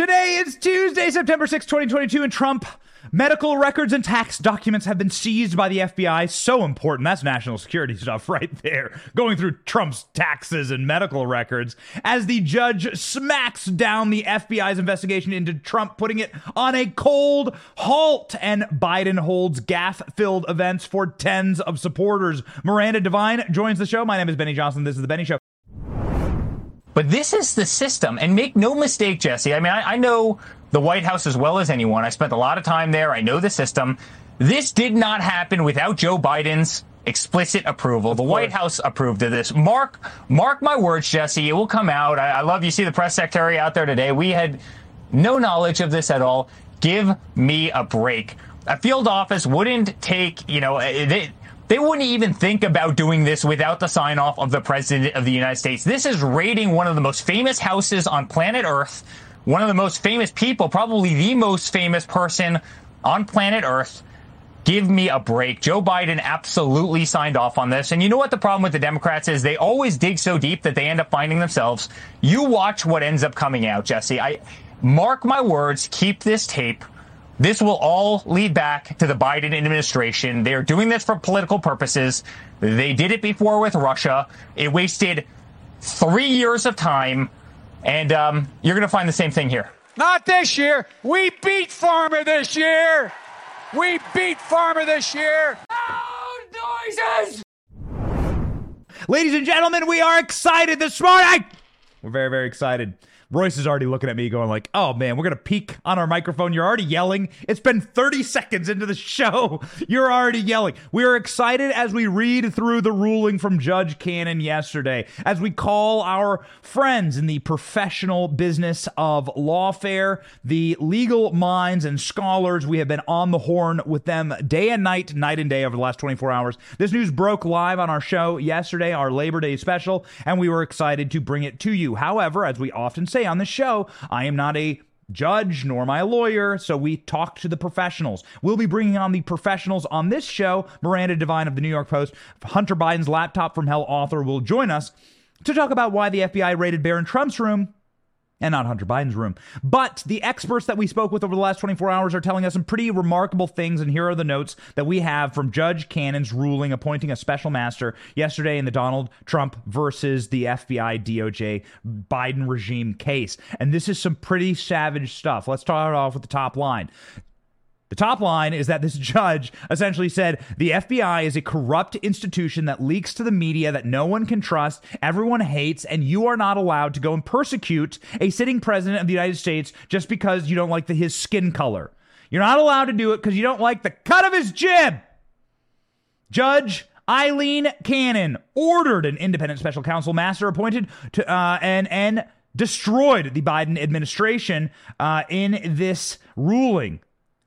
Today is Tuesday, September 6, 2022, and Trump medical records and tax documents have been seized by the FBI. So important. That's national security stuff right there. Going through Trump's taxes and medical records as the judge smacks down the FBI's investigation into Trump, putting it on a cold halt. And Biden holds gaffe filled events for tens of supporters. Miranda Devine joins the show. My name is Benny Johnson. This is The Benny Show. But this is the system. And make no mistake, Jesse. I mean, I, I, know the White House as well as anyone. I spent a lot of time there. I know the system. This did not happen without Joe Biden's explicit approval. The White House approved of this. Mark, mark my words, Jesse. It will come out. I, I love you. See the press secretary out there today. We had no knowledge of this at all. Give me a break. A field office wouldn't take, you know, eh, eh, they, they wouldn't even think about doing this without the sign off of the President of the United States. This is raiding one of the most famous houses on planet Earth, one of the most famous people, probably the most famous person on planet Earth. Give me a break. Joe Biden absolutely signed off on this. And you know what the problem with the Democrats is? They always dig so deep that they end up finding themselves. You watch what ends up coming out, Jesse. I mark my words, keep this tape. This will all lead back to the Biden administration. They're doing this for political purposes. They did it before with Russia. It wasted three years of time, and um, you're going to find the same thing here. Not this year. We beat Farmer this year. We beat Farmer this year. No noises! Ladies and gentlemen, we are excited this morning. We're very, very excited. Royce is already looking at me going like, "Oh man, we're going to peak on our microphone. You're already yelling. It's been 30 seconds into the show. You're already yelling." We are excited as we read through the ruling from Judge Cannon yesterday, as we call our friends in the professional business of lawfare, the legal minds and scholars. We have been on the horn with them day and night, night and day over the last 24 hours. This news broke live on our show yesterday, our Labor Day special, and we were excited to bring it to you. However, as we often say on the show, I am not a judge nor my lawyer, so we talk to the professionals. We'll be bringing on the professionals on this show. Miranda Devine of the New York Post, Hunter Biden's laptop from hell author will join us to talk about why the FBI raided Barron Trump's room and not Hunter Biden's room. But the experts that we spoke with over the last 24 hours are telling us some pretty remarkable things. And here are the notes that we have from Judge Cannon's ruling appointing a special master yesterday in the Donald Trump versus the FBI DOJ Biden regime case. And this is some pretty savage stuff. Let's start off with the top line. The top line is that this judge essentially said the FBI is a corrupt institution that leaks to the media that no one can trust, everyone hates, and you are not allowed to go and persecute a sitting president of the United States just because you don't like the, his skin color. You're not allowed to do it because you don't like the cut of his jib. Judge Eileen Cannon ordered an independent special counsel master appointed to uh, and and destroyed the Biden administration uh, in this ruling.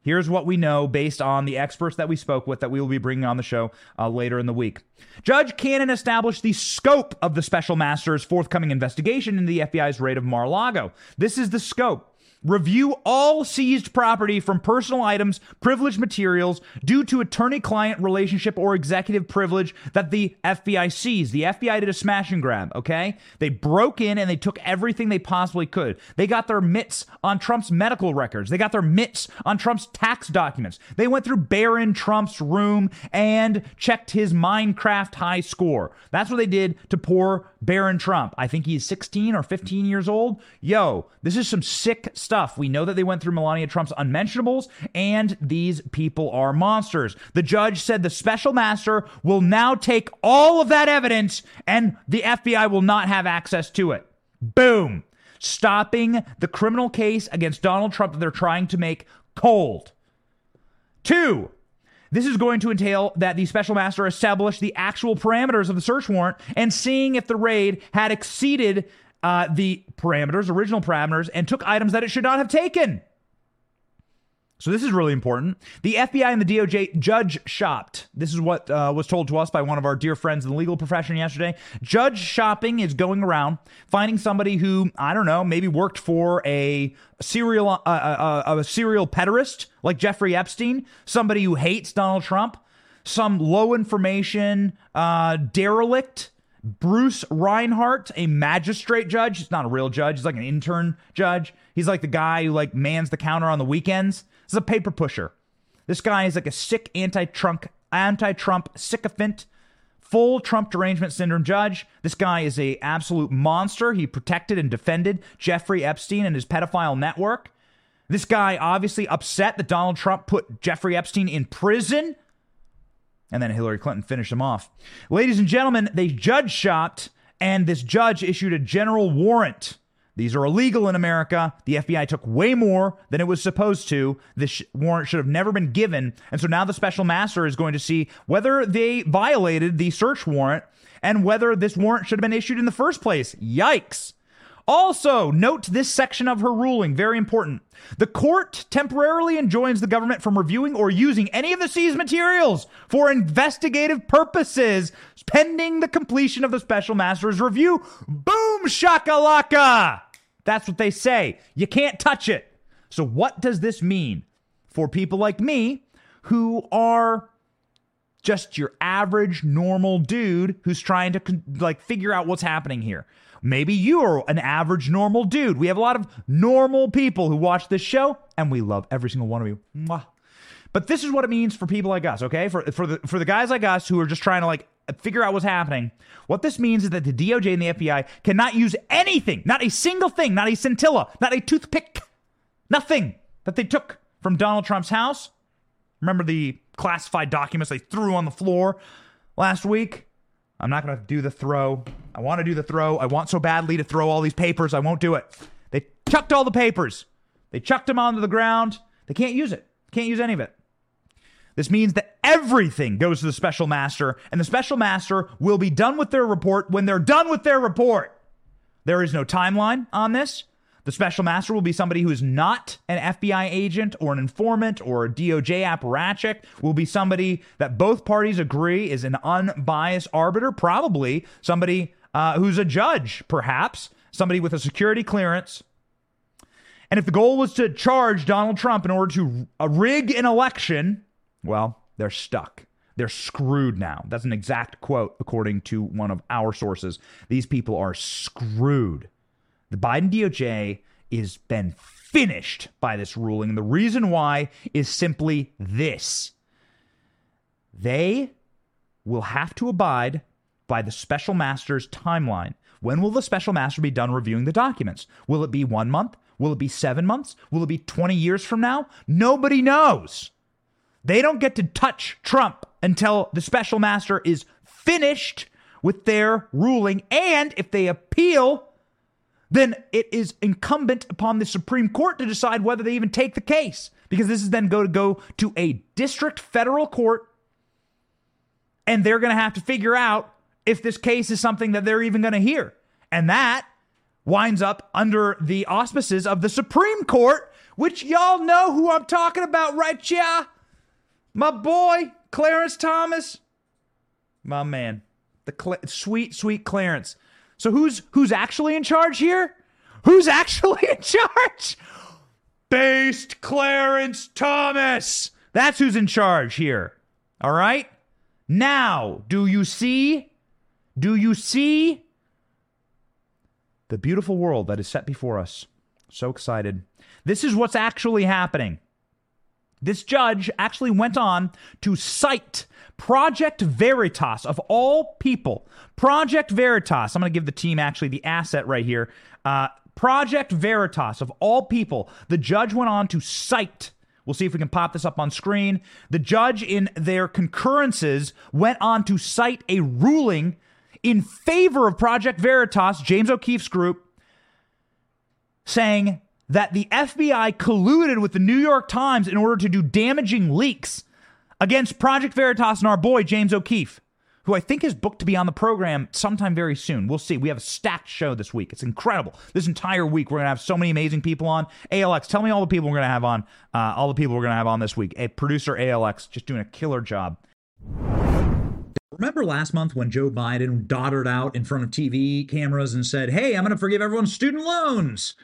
Here's what we know based on the experts that we spoke with that we will be bringing on the show uh, later in the week. Judge Cannon established the scope of the special master's forthcoming investigation into the FBI's raid of Mar a Lago. This is the scope. Review all seized property from personal items, privileged materials due to attorney client relationship or executive privilege that the FBI seized. The FBI did a smash and grab, okay? They broke in and they took everything they possibly could. They got their mitts on Trump's medical records, they got their mitts on Trump's tax documents. They went through Barron Trump's room and checked his Minecraft high score. That's what they did to poor Barron Trump. I think he's 16 or 15 years old. Yo, this is some sick stuff stuff. We know that they went through Melania Trump's unmentionables, and these people are monsters. The judge said the special master will now take all of that evidence, and the FBI will not have access to it. Boom. Stopping the criminal case against Donald Trump that they're trying to make cold. Two, this is going to entail that the special master establish the actual parameters of the search warrant and seeing if the raid had exceeded uh, the parameters, original parameters, and took items that it should not have taken. So this is really important. The FBI and the DOJ judge shopped. This is what uh, was told to us by one of our dear friends in the legal profession yesterday. Judge shopping is going around finding somebody who I don't know, maybe worked for a serial uh, uh, uh, a serial pederast like Jeffrey Epstein, somebody who hates Donald Trump, some low information uh, derelict Bruce Reinhart, a magistrate judge. He's not a real judge. He's like an intern judge. He's like the guy who like mans the counter on the weekends. He's a paper pusher. This guy is like a sick anti-Trump, anti-Trump sycophant, full Trump derangement syndrome judge. This guy is a absolute monster. He protected and defended Jeffrey Epstein and his pedophile network. This guy obviously upset that Donald Trump put Jeffrey Epstein in prison and then Hillary Clinton finished him off. Ladies and gentlemen, they judge shot, and this judge issued a general warrant. These are illegal in America. The FBI took way more than it was supposed to. This sh- warrant should have never been given. And so now the special master is going to see whether they violated the search warrant and whether this warrant should have been issued in the first place. Yikes. Also, note this section of her ruling, very important. The court temporarily enjoins the government from reviewing or using any of the seized materials for investigative purposes pending the completion of the special master's review. Boom shakalaka! That's what they say. You can't touch it. So, what does this mean for people like me who are just your average normal dude who's trying to like figure out what's happening here? Maybe you're an average normal dude. We have a lot of normal people who watch this show, and we love every single one of you. Mwah. But this is what it means for people like us, okay? For for the for the guys like us who are just trying to like figure out what's happening. What this means is that the DOJ and the FBI cannot use anything, not a single thing, not a scintilla, not a toothpick, nothing that they took from Donald Trump's house. Remember the classified documents they threw on the floor last week? I'm not going to do the throw. I want to do the throw. I want so badly to throw all these papers. I won't do it. They chucked all the papers. They chucked them onto the ground. They can't use it. Can't use any of it. This means that everything goes to the special master, and the special master will be done with their report when they're done with their report. There is no timeline on this. The special master will be somebody who is not an FBI agent or an informant or a DOJ apparatchik, will be somebody that both parties agree is an unbiased arbiter, probably somebody uh, who's a judge, perhaps, somebody with a security clearance. And if the goal was to charge Donald Trump in order to uh, rig an election, well, they're stuck. They're screwed now. That's an exact quote, according to one of our sources. These people are screwed. The Biden DOJ is been finished by this ruling. The reason why is simply this they will have to abide by the special master's timeline. When will the special master be done reviewing the documents? Will it be one month? Will it be seven months? Will it be 20 years from now? Nobody knows. They don't get to touch Trump until the special master is finished with their ruling. And if they appeal, then it is incumbent upon the Supreme Court to decide whether they even take the case. Because this is then going to go to a district federal court, and they're going to have to figure out if this case is something that they're even going to hear. And that winds up under the auspices of the Supreme Court, which y'all know who I'm talking about, right? Yeah. My boy, Clarence Thomas. My man. The Cl- sweet, sweet Clarence. So who's who's actually in charge here? Who's actually in charge? Based Clarence Thomas. That's who's in charge here. All right? Now, do you see? Do you see the beautiful world that is set before us? So excited. This is what's actually happening. This judge actually went on to cite Project Veritas, of all people, Project Veritas, I'm going to give the team actually the asset right here. Uh, Project Veritas, of all people, the judge went on to cite. We'll see if we can pop this up on screen. The judge, in their concurrences, went on to cite a ruling in favor of Project Veritas, James O'Keefe's group, saying that the FBI colluded with the New York Times in order to do damaging leaks against Project Veritas and our boy, James O'Keefe, who I think is booked to be on the program sometime very soon. We'll see. We have a stacked show this week. It's incredible. This entire week, we're going to have so many amazing people on. ALX, tell me all the people we're going to have on, uh, all the people we're going to have on this week. A producer, ALX, just doing a killer job. Remember last month when Joe Biden doddered out in front of TV cameras and said, Hey, I'm going to forgive everyone's student loans?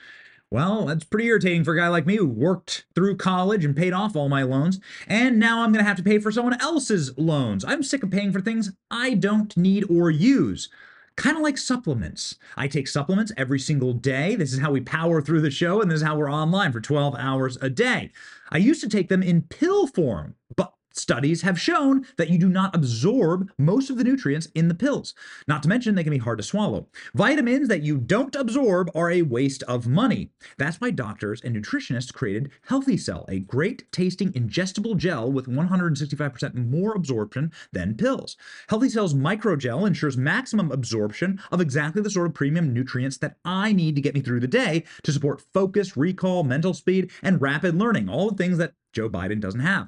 Well, that's pretty irritating for a guy like me who worked through college and paid off all my loans, and now I'm going to have to pay for someone else's loans. I'm sick of paying for things I don't need or use. kind of like supplements. I take supplements every single day. This is how we power through the show, and this is how we're online for 12 hours a day. I used to take them in pill form, but Studies have shown that you do not absorb most of the nutrients in the pills. Not to mention, they can be hard to swallow. Vitamins that you don't absorb are a waste of money. That's why doctors and nutritionists created Healthy Cell, a great tasting ingestible gel with 165% more absorption than pills. Healthy Cell's microgel ensures maximum absorption of exactly the sort of premium nutrients that I need to get me through the day to support focus, recall, mental speed, and rapid learning, all the things that Joe Biden doesn't have.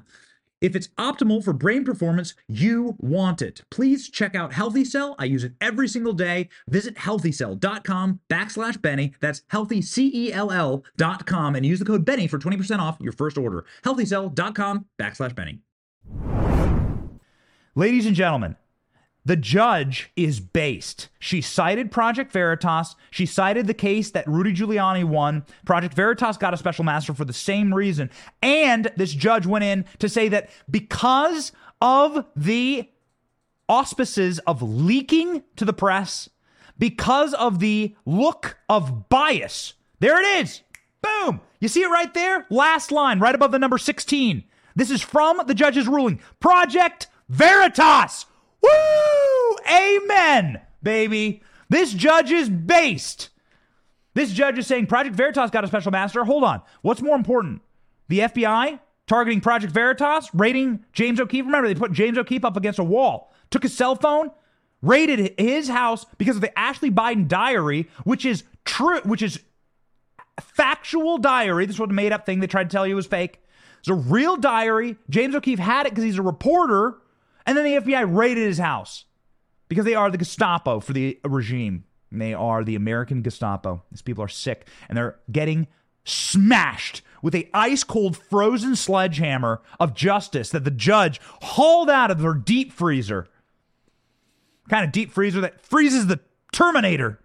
If it's optimal for brain performance, you want it. Please check out Healthy Cell. I use it every single day. Visit healthycell.com backslash Benny. That's healthycell.com and use the code Benny for 20% off your first order. Healthycell.com backslash Benny. Ladies and gentlemen, the judge is based. She cited Project Veritas. She cited the case that Rudy Giuliani won. Project Veritas got a special master for the same reason. And this judge went in to say that because of the auspices of leaking to the press, because of the look of bias, there it is. Boom. You see it right there? Last line, right above the number 16. This is from the judge's ruling. Project Veritas Woo! Amen, baby. This judge is based. This judge is saying Project Veritas got a special master. Hold on. What's more important? The FBI targeting Project Veritas, raiding James O'Keefe. Remember, they put James O'Keefe up against a wall, took his cell phone, raided his house because of the Ashley Biden diary, which is true, which is factual diary. This was a made up thing they tried to tell you was fake. It's a real diary. James O'Keefe had it because he's a reporter and then the FBI raided his house because they are the Gestapo for the regime. And they are the American Gestapo. These people are sick and they're getting smashed with a ice cold frozen sledgehammer of justice that the judge hauled out of her deep freezer. Kind of deep freezer that freezes the Terminator.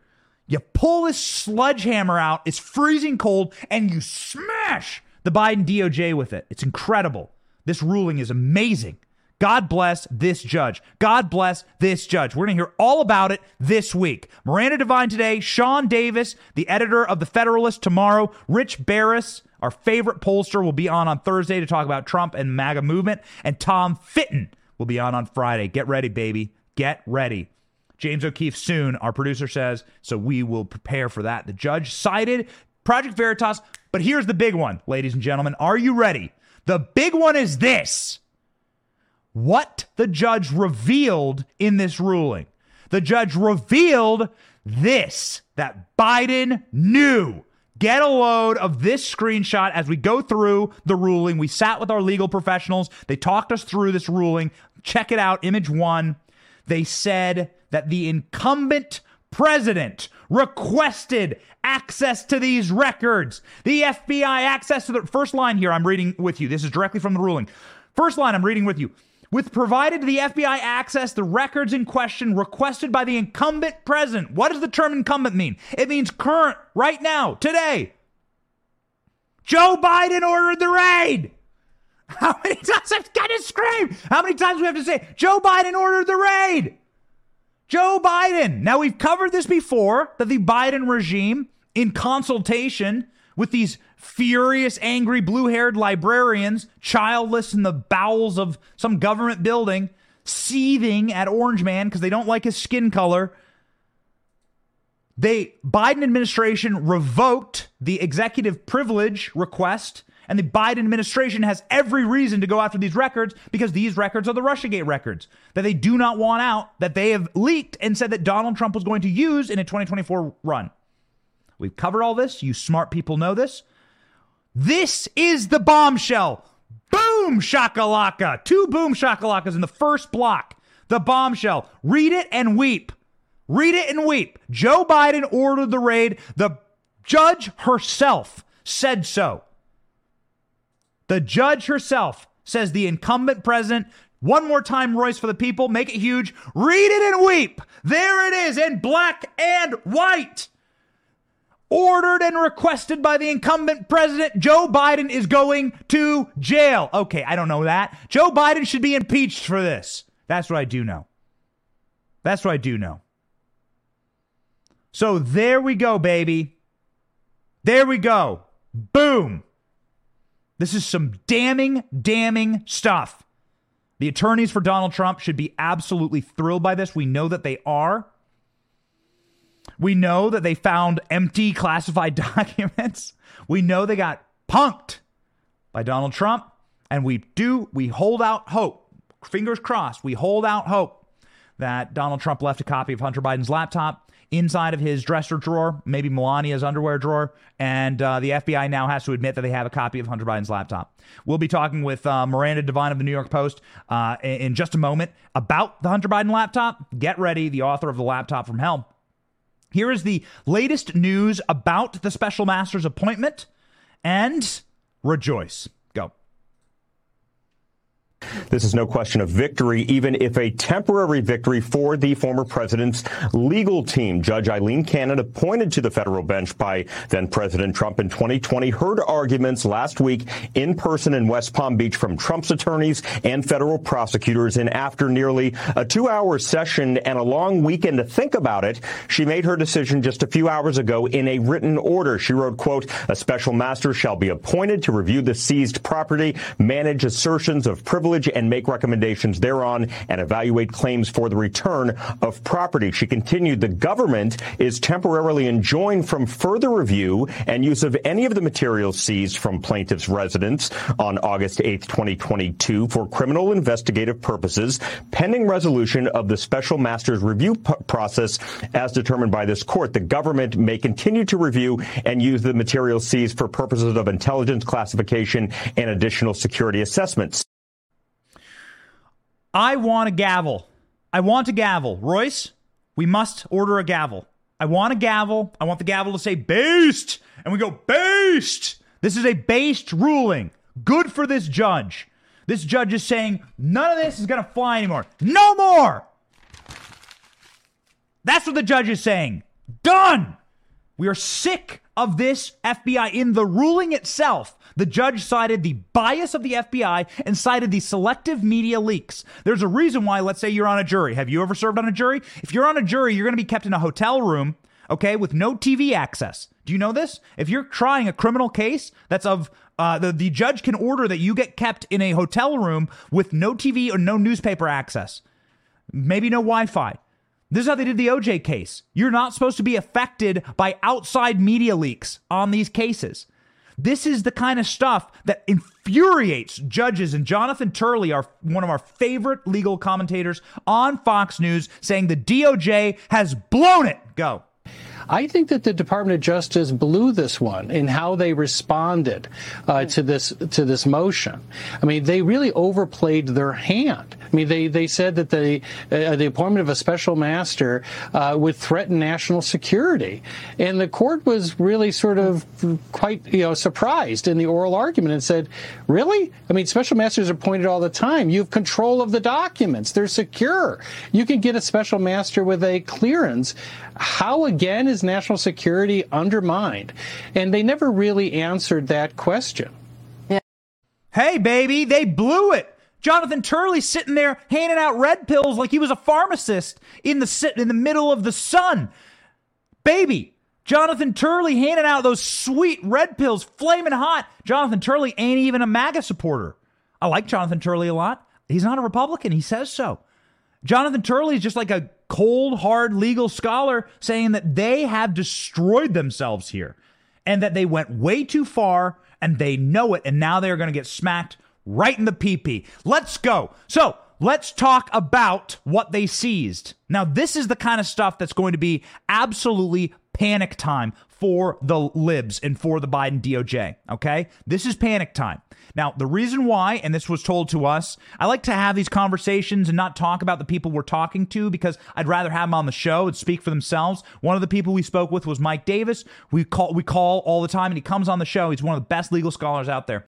You pull this sledgehammer out, it's freezing cold, and you smash the Biden DOJ with it. It's incredible. This ruling is amazing. God bless this judge. God bless this judge. We're going to hear all about it this week. Miranda Devine today, Sean Davis, the editor of The Federalist tomorrow, Rich Baris, our favorite pollster, will be on on Thursday to talk about Trump and MAGA movement, and Tom Fitton will be on on Friday. Get ready, baby. Get ready. James O'Keefe soon, our producer says, so we will prepare for that. The judge cited Project Veritas, but here's the big one, ladies and gentlemen. Are you ready? The big one is this what the judge revealed in this ruling. The judge revealed this that Biden knew. Get a load of this screenshot as we go through the ruling. We sat with our legal professionals. They talked us through this ruling. Check it out, image one. They said that the incumbent president requested access to these records. The FBI access to the first line here, I'm reading with you. This is directly from the ruling. First line, I'm reading with you with provided to the FBI access the records in question requested by the incumbent president. What does the term incumbent mean? It means current, right now, today. Joe Biden ordered the raid. How many times I've got to scream? How many times we have to say, Joe Biden ordered the raid? Joe Biden. Now, we've covered this before that the Biden regime, in consultation with these furious, angry, blue haired librarians, childless in the bowels of some government building, seething at Orange Man because they don't like his skin color. The Biden administration revoked the executive privilege request, and the Biden administration has every reason to go after these records because these records are the Russiagate records that they do not want out, that they have leaked and said that Donald Trump was going to use in a 2024 run. We've covered all this. You smart people know this. This is the bombshell. Boom shakalaka. Two boom shakalakas in the first block. The bombshell. Read it and weep. Read it and weep. Joe Biden ordered the raid. The judge herself said so. The judge herself says the incumbent president. One more time, Royce, for the people. Make it huge. Read it and weep. There it is in black and white ordered and requested by the incumbent president, Joe Biden is going to jail. Okay, I don't know that. Joe Biden should be impeached for this. That's what I do know. That's what I do know. So there we go, baby. There we go. Boom. This is some damning, damning stuff. The attorneys for Donald Trump should be absolutely thrilled by this. We know that they are. We know that they found empty classified documents. We know they got punked by Donald Trump. And we do, we hold out hope. Fingers crossed, we hold out hope that Donald Trump left a copy of Hunter Biden's laptop inside of his dresser drawer, maybe Melania's underwear drawer, and uh, the FBI now has to admit that they have a copy of Hunter Biden's laptop. We'll be talking with uh, Miranda Devine of the New York Post uh, in just a moment about the Hunter Biden laptop. Get ready, the author of The Laptop from Hell. Here is the latest news about the special master's appointment, and rejoice. This is no question of victory, even if a temporary victory for the former president's legal team. Judge Eileen Cannon, appointed to the federal bench by then President Trump in 2020, heard arguments last week in person in West Palm Beach from Trump's attorneys and federal prosecutors. And after nearly a two hour session and a long weekend to think about it, she made her decision just a few hours ago in a written order. She wrote, quote, a special master shall be appointed to review the seized property, manage assertions of privilege privilege and make recommendations thereon and evaluate claims for the return of property. She continued, the government is temporarily enjoined from further review and use of any of the materials seized from plaintiff's residence on August 8, 2022 for criminal investigative purposes, pending resolution of the special master's review p- process as determined by this court. The government may continue to review and use the materials seized for purposes of intelligence classification and additional security assessments. I want a gavel. I want a gavel. Royce, we must order a gavel. I want a gavel. I want the gavel to say based. And we go, based. This is a based ruling. Good for this judge. This judge is saying none of this is going to fly anymore. No more. That's what the judge is saying. Done. We are sick of this FBI in the ruling itself. The judge cited the bias of the FBI and cited the selective media leaks. There's a reason why, let's say you're on a jury. Have you ever served on a jury? If you're on a jury, you're going to be kept in a hotel room, okay, with no TV access. Do you know this? If you're trying a criminal case that's of uh, the, the judge can order that you get kept in a hotel room with no TV or no newspaper access, maybe no Wi Fi. This is how they did the OJ case. You're not supposed to be affected by outside media leaks on these cases. This is the kind of stuff that infuriates judges. And Jonathan Turley, our one of our favorite legal commentators on Fox News, saying the DOJ has blown it. Go. I think that the Department of Justice blew this one in how they responded uh, to this to this motion. I mean, they really overplayed their hand. I mean, they, they said that the uh, the appointment of a special master uh, would threaten national security, and the court was really sort of quite you know surprised in the oral argument and said, "Really? I mean, special masters are appointed all the time. You have control of the documents; they're secure. You can get a special master with a clearance. How again is national security undermined?" And they never really answered that question. Yeah. Hey, baby, they blew it. Jonathan Turley sitting there handing out red pills like he was a pharmacist in the in the middle of the sun. Baby, Jonathan Turley handing out those sweet red pills, flaming hot. Jonathan Turley ain't even a MAGA supporter. I like Jonathan Turley a lot. He's not a Republican. He says so. Jonathan Turley is just like a cold, hard legal scholar saying that they have destroyed themselves here and that they went way too far and they know it. And now they're going to get smacked right in the PP. Let's go. So let's talk about what they seized. Now, this is the kind of stuff that's going to be absolutely panic time for the libs and for the Biden DOJ. Okay. This is panic time. Now, the reason why, and this was told to us, I like to have these conversations and not talk about the people we're talking to because I'd rather have them on the show and speak for themselves. One of the people we spoke with was Mike Davis. We call we call all the time and he comes on the show. He's one of the best legal scholars out there.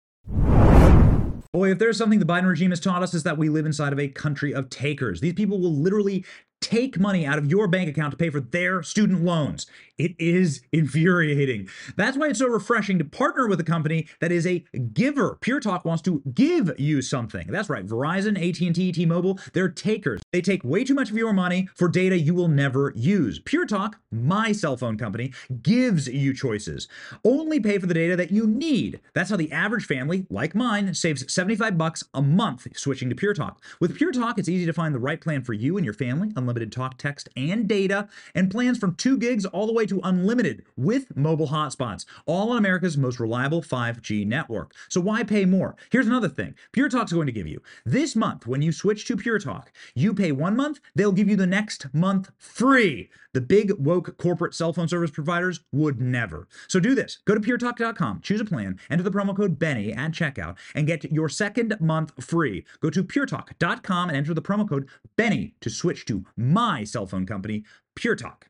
Boy, if there's something the Biden regime has taught us is that we live inside of a country of takers. These people will literally take money out of your bank account to pay for their student loans. It is infuriating. That's why it's so refreshing to partner with a company that is a giver. Pure Talk wants to give you something. That's right. Verizon, AT&T, T-Mobile, they're takers. They take way too much of your money for data you will never use. Pure Talk, my cell phone company, gives you choices. Only pay for the data that you need. That's how the average family, like mine, saves 75 bucks a month switching to Pure Talk. With Pure Talk, it's easy to find the right plan for you and your family. Unlimited talk, text, and data, and plans from 2 gigs all the way to unlimited with mobile hotspots, all on America's most reliable 5G network. So why pay more? Here's another thing Pure Talk's going to give you. This month, when you switch to Pure Talk, you pay one month, they'll give you the next month free. The big woke corporate cell phone service providers would never. So do this. Go to puretalk.com, choose a plan, enter the promo code Benny at checkout, and get your second month free. Go to puretalk.com and enter the promo code Benny to switch to my cell phone company, Pure Talk.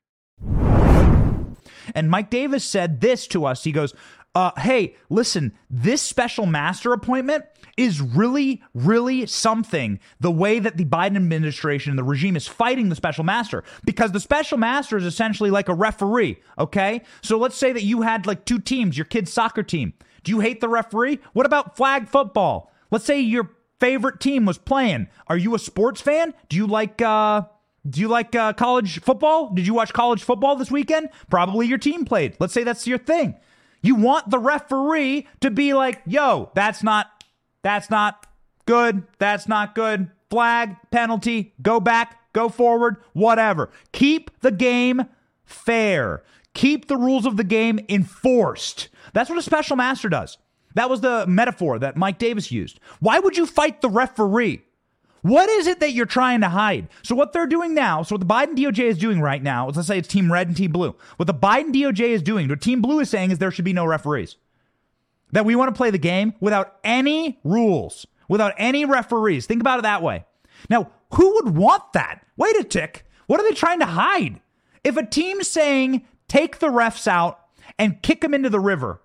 And Mike Davis said this to us. He goes, uh, hey, listen, this special master appointment is really, really something the way that the Biden administration and the regime is fighting the special master because the special master is essentially like a referee, okay? So let's say that you had like two teams, your kid's soccer team. Do you hate the referee? What about flag football? Let's say your favorite team was playing. Are you a sports fan? Do you like, uh, do you like uh, college football? Did you watch college football this weekend? Probably your team played. Let's say that's your thing. You want the referee to be like, yo, that's not, that's not good. That's not good. Flag, penalty, go back, go forward, whatever. Keep the game fair. Keep the rules of the game enforced. That's what a special master does. That was the metaphor that Mike Davis used. Why would you fight the referee? What is it that you're trying to hide? So what they're doing now, so what the Biden DOJ is doing right now, let's say it's Team Red and Team Blue. What the Biden DOJ is doing, what Team Blue is saying is there should be no referees. That we want to play the game without any rules, without any referees. Think about it that way. Now, who would want that? Wait a tick. What are they trying to hide? If a team's saying take the refs out and kick them into the river,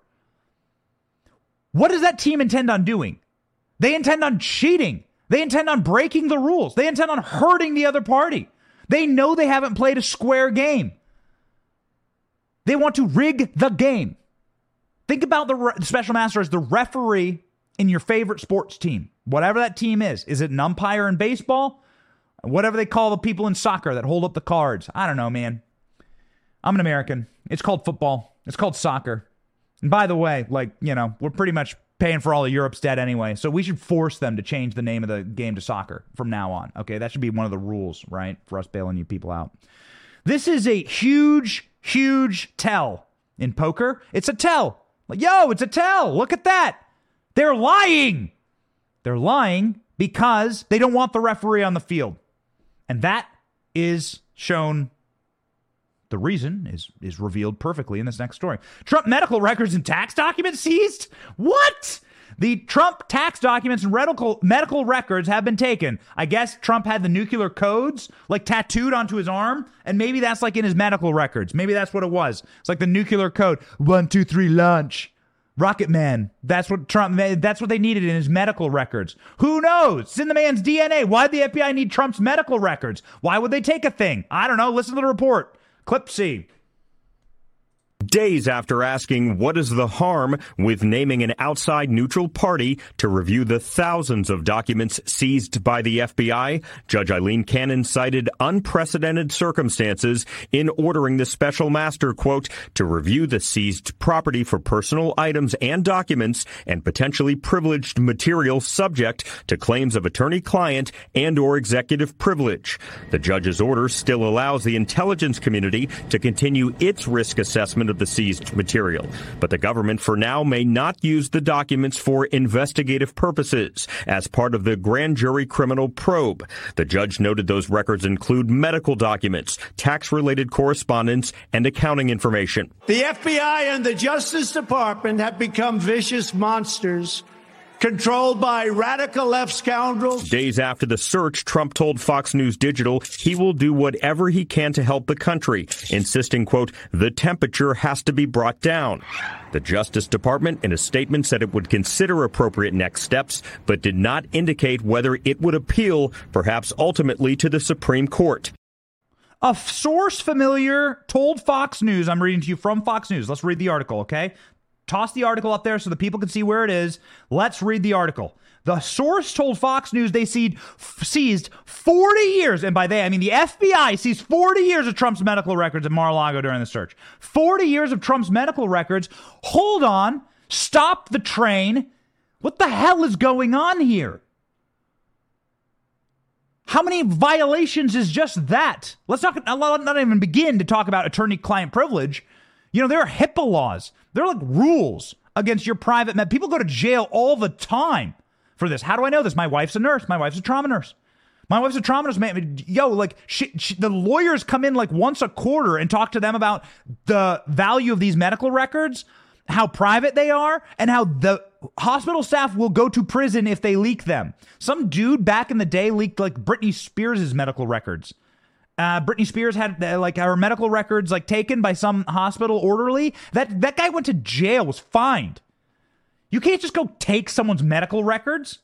what does that team intend on doing? They intend on cheating. They intend on breaking the rules. They intend on hurting the other party. They know they haven't played a square game. They want to rig the game. Think about the, re- special master as the referee in your favorite sports team, whatever that team is. Is it an umpire in baseball? Whatever they call the people in soccer that hold up the cards. I don't know, man. I'm an American. It's called football. It's called soccer. And by the way, like, you know, we're pretty much paying for all of Europe's debt anyway. So we should force them to change the name of the game to soccer from now on. Okay, that should be one of the rules, right? For us bailing you people out. This is a huge, huge tell in poker. It's a tell. Like, yo, it's a tell. Look at that. They're lying. They're lying because they don't want the referee on the field. And that is shown the reason is is revealed perfectly in this next story. Trump medical records and tax documents seized? What? The Trump tax documents and medical medical records have been taken. I guess Trump had the nuclear codes like tattooed onto his arm, and maybe that's like in his medical records. Maybe that's what it was. It's like the nuclear code one two three launch. Rocket Man. That's what Trump. That's what they needed in his medical records. Who knows? It's in the man's DNA. Why would the FBI need Trump's medical records? Why would they take a thing? I don't know. Listen to the report. Clip C days after asking what is the harm with naming an outside neutral party to review the thousands of documents seized by the FBI, Judge Eileen Cannon cited unprecedented circumstances in ordering the special master, quote, to review the seized property for personal items and documents and potentially privileged material subject to claims of attorney-client and or executive privilege. The judge's order still allows the intelligence community to continue its risk assessment of the seized material. But the government for now may not use the documents for investigative purposes as part of the grand jury criminal probe. The judge noted those records include medical documents, tax related correspondence, and accounting information. The FBI and the Justice Department have become vicious monsters controlled by radical left scoundrels. Days after the search, Trump told Fox News Digital he will do whatever he can to help the country, insisting, quote, the temperature has to be brought down. The Justice Department, in a statement, said it would consider appropriate next steps, but did not indicate whether it would appeal, perhaps ultimately to the Supreme Court. A source familiar told Fox News, I'm reading to you from Fox News. Let's read the article, okay? Toss the article up there so the people can see where it is. Let's read the article. The source told Fox News they seized, seized 40 years, and by they, I mean the FBI seized 40 years of Trump's medical records at Mar a Lago during the search. 40 years of Trump's medical records. Hold on. Stop the train. What the hell is going on here? How many violations is just that? Let's not, not even begin to talk about attorney client privilege. You know, there are HIPAA laws, there are like rules against your private med. People go to jail all the time for this. How do I know this? My wife's a nurse. My wife's a trauma nurse. My wife's a trauma nurse. Man, yo, like she, she, the lawyers come in like once a quarter and talk to them about the value of these medical records, how private they are, and how the hospital staff will go to prison if they leak them. Some dude back in the day leaked like Britney Spears' medical records. Uh, Britney Spears had uh, like her medical records like taken by some hospital orderly. That that guy went to jail, was fined. You can't just go take someone's medical records.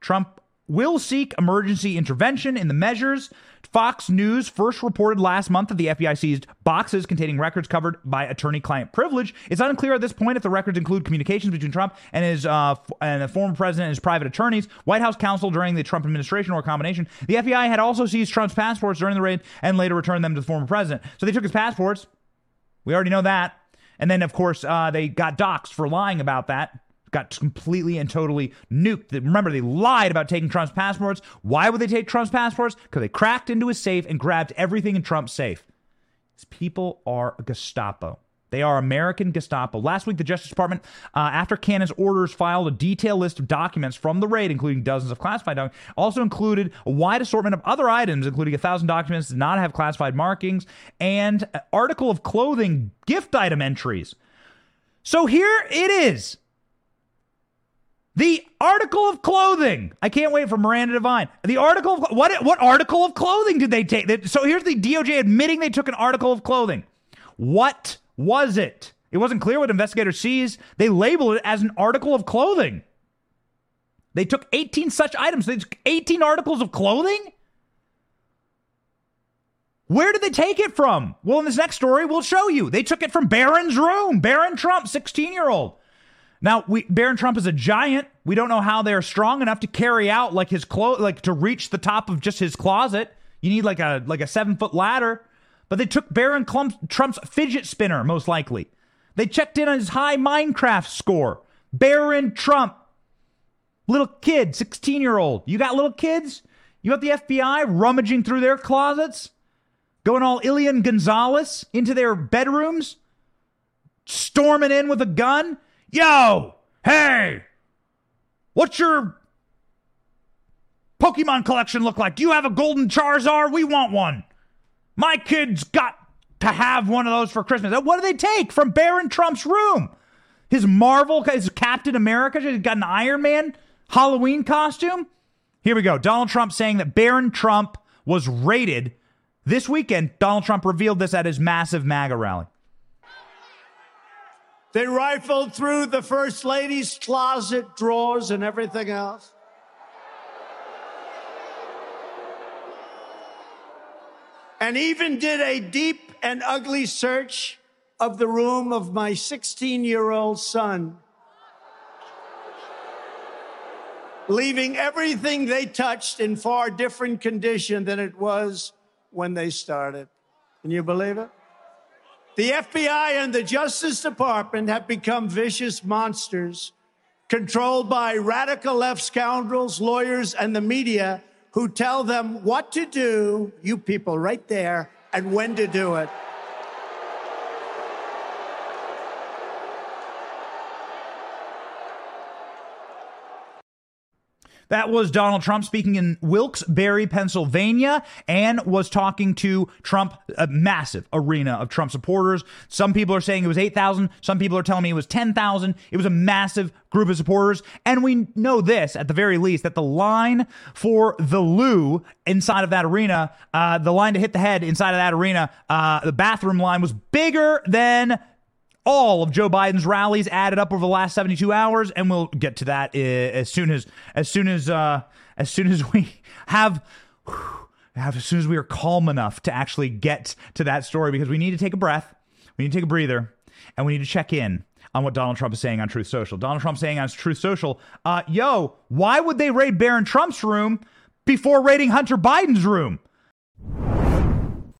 Trump will seek emergency intervention in the measures. Fox News first reported last month that the FBI seized boxes containing records covered by attorney-client privilege. It's unclear at this point if the records include communications between Trump and his uh, and the former president and his private attorneys, White House counsel during the Trump administration, or a combination. The FBI had also seized Trump's passports during the raid and later returned them to the former president. So they took his passports. We already know that. And then, of course, uh, they got doxxed for lying about that. Got completely and totally nuked. Remember, they lied about taking Trump's passports. Why would they take Trump's passports? Because they cracked into his safe and grabbed everything in Trump's safe. These people are Gestapo. They are American Gestapo. Last week, the Justice Department, uh, after Cannon's orders, filed a detailed list of documents from the raid, including dozens of classified documents. Also included a wide assortment of other items, including a thousand documents that did not have classified markings and article of clothing gift item entries. So here it is. The article of clothing. I can't wait for Miranda Devine. The article of what? What article of clothing did they take? So here's the DOJ admitting they took an article of clothing. What was it? It wasn't clear what investigators seized. They labeled it as an article of clothing. They took 18 such items. They took 18 articles of clothing? Where did they take it from? Well, in this next story, we'll show you. They took it from Barron's room. Barron Trump, 16 year old. Now, we, Barron Trump is a giant. We don't know how they're strong enough to carry out like his clo- like to reach the top of just his closet. You need like a like a seven foot ladder. But they took Barron Trump's fidget spinner, most likely. They checked in on his high Minecraft score. Barron Trump, little kid, 16 year old. You got little kids? You got the FBI rummaging through their closets? Going all Elian Gonzalez into their bedrooms? Storming in with a gun? Yo, hey, what's your Pokemon collection look like? Do you have a golden Charizard? We want one. My kid's got to have one of those for Christmas. What do they take from Barron Trump's room? His Marvel, his Captain America, he's got an Iron Man Halloween costume. Here we go. Donald Trump saying that Barron Trump was raided this weekend. Donald Trump revealed this at his massive MAGA rally. They rifled through the First Lady's closet drawers and everything else. and even did a deep and ugly search of the room of my 16 year old son, leaving everything they touched in far different condition than it was when they started. Can you believe it? The FBI and the Justice Department have become vicious monsters controlled by radical left scoundrels, lawyers, and the media who tell them what to do, you people right there, and when to do it. That was Donald Trump speaking in Wilkes-Barre, Pennsylvania, and was talking to Trump, a massive arena of Trump supporters. Some people are saying it was 8,000. Some people are telling me it was 10,000. It was a massive group of supporters. And we know this, at the very least, that the line for the loo inside of that arena, uh, the line to hit the head inside of that arena, uh, the bathroom line was bigger than all of Joe Biden's rallies added up over the last 72 hours, and we'll get to that uh, as soon as as soon as uh, as soon as we have as soon as we are calm enough to actually get to that story because we need to take a breath, we need to take a breather, and we need to check in on what Donald Trump is saying on Truth Social. Donald Trump saying on Truth Social, uh, yo, why would they raid Barron Trump's room before raiding Hunter Biden's room?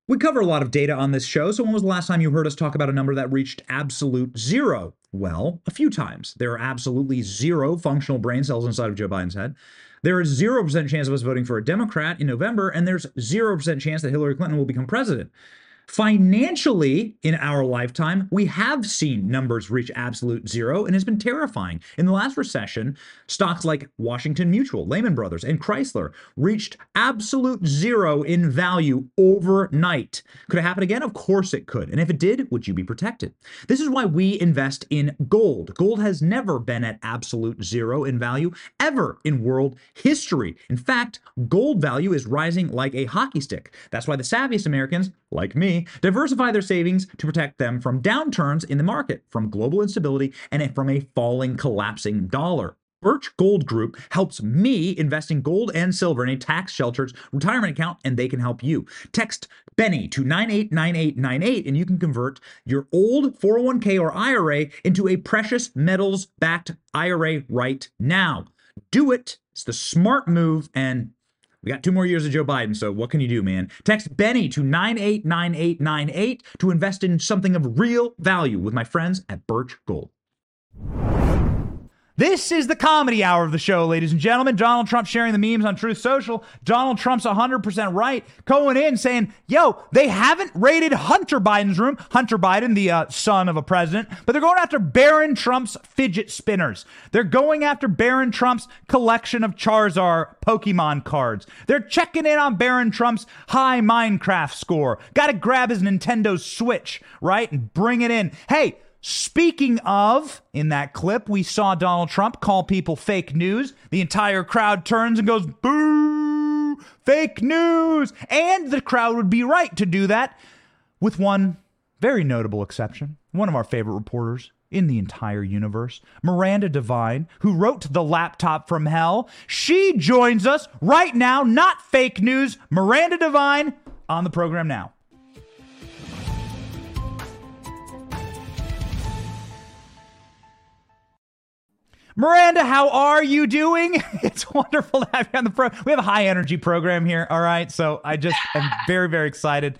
We cover a lot of data on this show, so when was the last time you heard us talk about a number that reached absolute zero? Well, a few times. There are absolutely zero functional brain cells inside of Joe Biden's head. There is 0% chance of us voting for a Democrat in November, and there's 0% chance that Hillary Clinton will become president. Financially, in our lifetime, we have seen numbers reach absolute zero and it's been terrifying. In the last recession, stocks like Washington Mutual, Lehman Brothers, and Chrysler reached absolute zero in value overnight. Could it happen again? Of course it could. And if it did, would you be protected? This is why we invest in gold. Gold has never been at absolute zero in value ever in world history. In fact, gold value is rising like a hockey stick. That's why the savviest Americans, like me, diversify their savings to protect them from downturns in the market, from global instability, and from a falling, collapsing dollar. Birch Gold Group helps me invest in gold and silver in a tax sheltered retirement account, and they can help you. Text Benny to 989898, and you can convert your old 401k or IRA into a precious metals backed IRA right now. Do it. It's the smart move, and we got two more years of Joe Biden, so what can you do, man? Text Benny to 989898 to invest in something of real value with my friends at Birch Gold. This is the comedy hour of the show, ladies and gentlemen. Donald Trump sharing the memes on Truth Social. Donald Trump's 100% right, going in saying, yo, they haven't raided Hunter Biden's room. Hunter Biden, the uh, son of a president, but they're going after Barron Trump's fidget spinners. They're going after Barron Trump's collection of Charizard Pokemon cards. They're checking in on Barron Trump's high Minecraft score. Got to grab his Nintendo Switch, right? And bring it in. Hey, Speaking of, in that clip, we saw Donald Trump call people fake news. The entire crowd turns and goes, boo, fake news. And the crowd would be right to do that, with one very notable exception. One of our favorite reporters in the entire universe, Miranda Devine, who wrote The Laptop from Hell. She joins us right now, not fake news. Miranda Devine on the program now. Miranda, how are you doing? It's wonderful to have you on the pro. We have a high energy program here. All right. So I just am very, very excited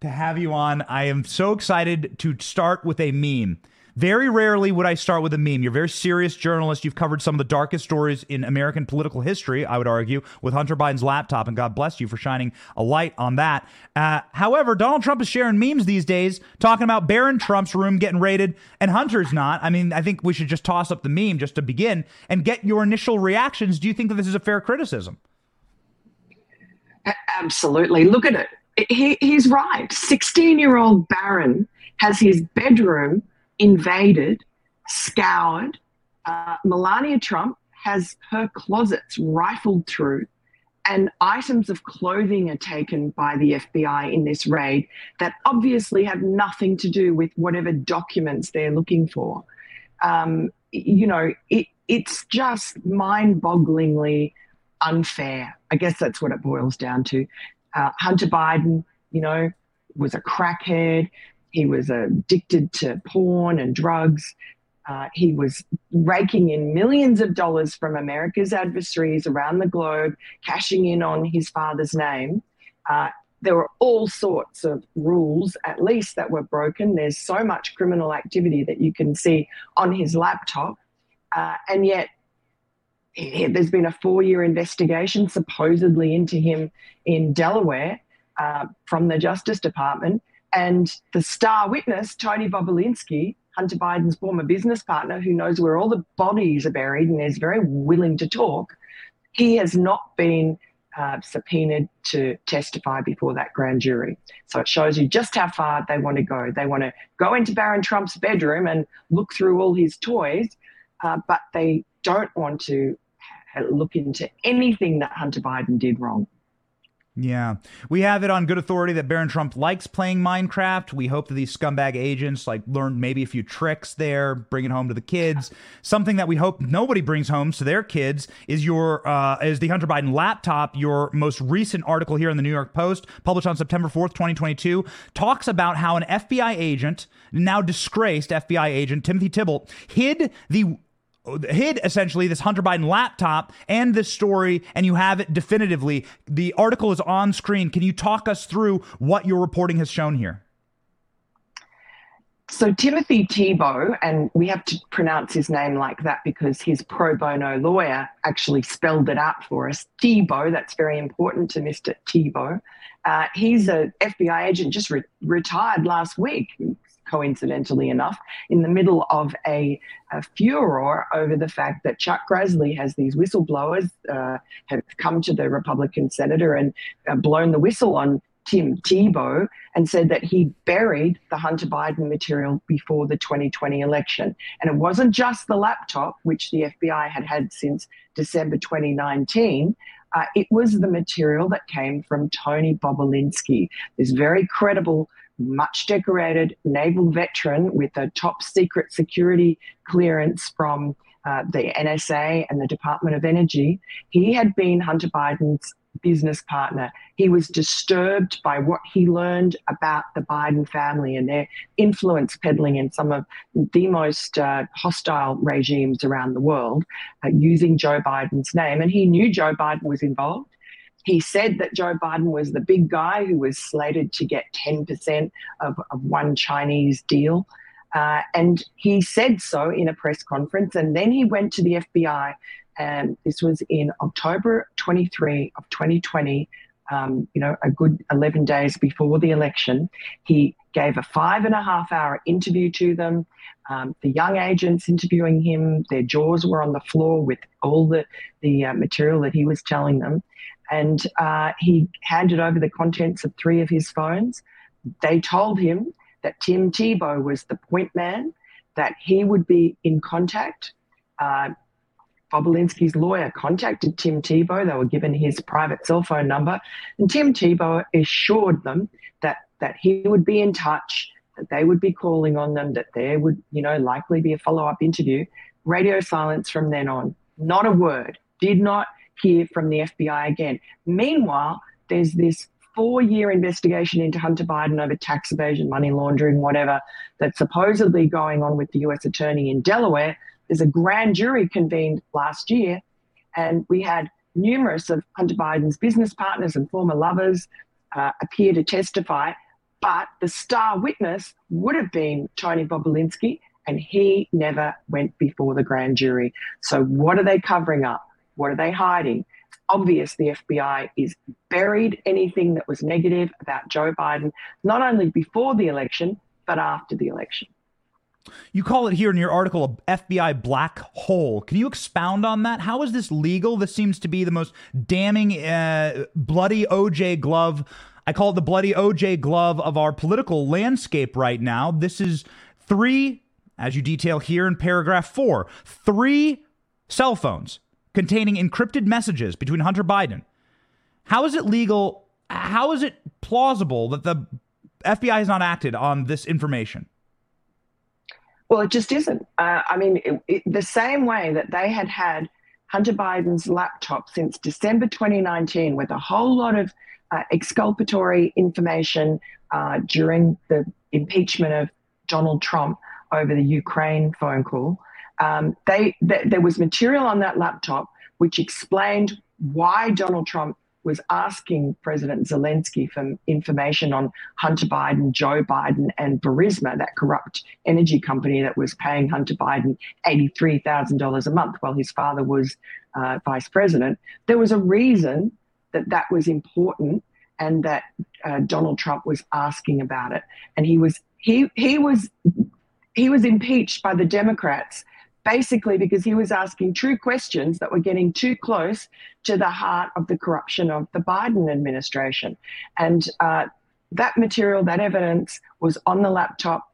to have you on. I am so excited to start with a meme. Very rarely would I start with a meme. You're a very serious journalist. You've covered some of the darkest stories in American political history, I would argue, with Hunter Biden's laptop, and God bless you for shining a light on that. Uh, however, Donald Trump is sharing memes these days talking about Barron Trump's room getting raided and Hunter's not. I mean, I think we should just toss up the meme just to begin and get your initial reactions. Do you think that this is a fair criticism? Absolutely. Look at it. He, he's right. 16 year old Barron has his bedroom invaded, scoured. Uh, Melania Trump has her closets rifled through, and items of clothing are taken by the FBI in this raid that obviously have nothing to do with whatever documents they're looking for. Um, you know, it, it's just mind bogglingly unfair. I guess that's what it boils down to. Uh, Hunter Biden, you know, was a crackhead. He was addicted to porn and drugs. Uh, he was raking in millions of dollars from America's adversaries around the globe, cashing in on his father's name. Uh, there were all sorts of rules, at least, that were broken. There's so much criminal activity that you can see on his laptop. Uh, and yet, there's been a four year investigation supposedly into him in Delaware uh, from the Justice Department. And the star witness, Tony Bobulinski, Hunter Biden's former business partner, who knows where all the bodies are buried and is very willing to talk, he has not been uh, subpoenaed to testify before that grand jury. So it shows you just how far they want to go. They want to go into Barron Trump's bedroom and look through all his toys, uh, but they don't want to look into anything that Hunter Biden did wrong. Yeah. We have it on good authority that Barron Trump likes playing Minecraft. We hope that these scumbag agents like learn maybe a few tricks there, bring it home to the kids. Something that we hope nobody brings home to their kids is your uh, is the Hunter Biden laptop. Your most recent article here in the New York Post, published on September 4th, 2022, talks about how an FBI agent, now disgraced FBI agent Timothy Thibault, hid the hid essentially this Hunter Biden laptop and this story, and you have it definitively. The article is on screen. Can you talk us through what your reporting has shown here? So, Timothy Thibault, and we have to pronounce his name like that because his pro bono lawyer actually spelled it out for us. Thibault, that's very important to Mr. Thibault. Uh, he's an FBI agent, just re- retired last week coincidentally enough, in the middle of a, a furor over the fact that Chuck Grassley has these whistleblowers uh, have come to the Republican senator and uh, blown the whistle on Tim Thibault and said that he buried the Hunter Biden material before the 2020 election. And it wasn't just the laptop, which the FBI had had since December 2019. Uh, it was the material that came from Tony Bobulinski, this very credible much decorated naval veteran with a top secret security clearance from uh, the NSA and the Department of Energy. He had been Hunter Biden's business partner. He was disturbed by what he learned about the Biden family and their influence peddling in some of the most uh, hostile regimes around the world uh, using Joe Biden's name. And he knew Joe Biden was involved. He said that Joe Biden was the big guy who was slated to get 10% of, of one Chinese deal. Uh, and he said so in a press conference. And then he went to the FBI, and this was in October 23 of 2020. Um, you know, a good 11 days before the election, he gave a five and a half hour interview to them. Um, the young agents interviewing him, their jaws were on the floor with all the, the uh, material that he was telling them and uh, he handed over the contents of three of his phones. They told him that Tim Thibault was the point man, that he would be in contact. Uh, Bobulinski's lawyer contacted Tim Thibault. They were given his private cell phone number, and Tim Thibault assured them that that he would be in touch, that they would be calling on them, that there would, you know, likely be a follow-up interview. Radio silence from then on. Not a word. Did not hear from the FBI again. Meanwhile, there's this four year investigation into Hunter Biden over tax evasion, money laundering, whatever, that's supposedly going on with the US attorney in Delaware. There's a grand jury convened last year, and we had numerous of Hunter Biden's business partners and former lovers uh, appear to testify. But the star witness would have been Tony Bobulinski, and he never went before the grand jury. So, what are they covering up? What are they hiding? It's obvious the FBI is buried anything that was negative about Joe Biden, not only before the election, but after the election. You call it here in your article a FBI black hole. Can you expound on that? How is this legal? This seems to be the most damning, uh, bloody OJ glove. I call it the bloody OJ glove of our political landscape right now. This is three, as you detail here in paragraph four, three cell phones containing encrypted messages between Hunter Biden. How is it legal? How is it plausible that the FBI has not acted on this information? Well, it just isn't. Uh, I mean, it, it, the same way that they had had Hunter Biden's laptop since December 2019 with a whole lot of uh, exculpatory information uh, during the impeachment of Donald Trump over the Ukraine phone call um, they, th- there was material on that laptop which explained why Donald Trump was asking President Zelensky for information on Hunter Biden, Joe Biden, and Burisma, that corrupt energy company that was paying Hunter Biden $83,000 a month while his father was uh, vice president. There was a reason that that was important and that uh, Donald Trump was asking about it. And he was he he was he was impeached by the Democrats basically because he was asking true questions that were getting too close to the heart of the corruption of the Biden administration. And uh, that material, that evidence was on the laptop.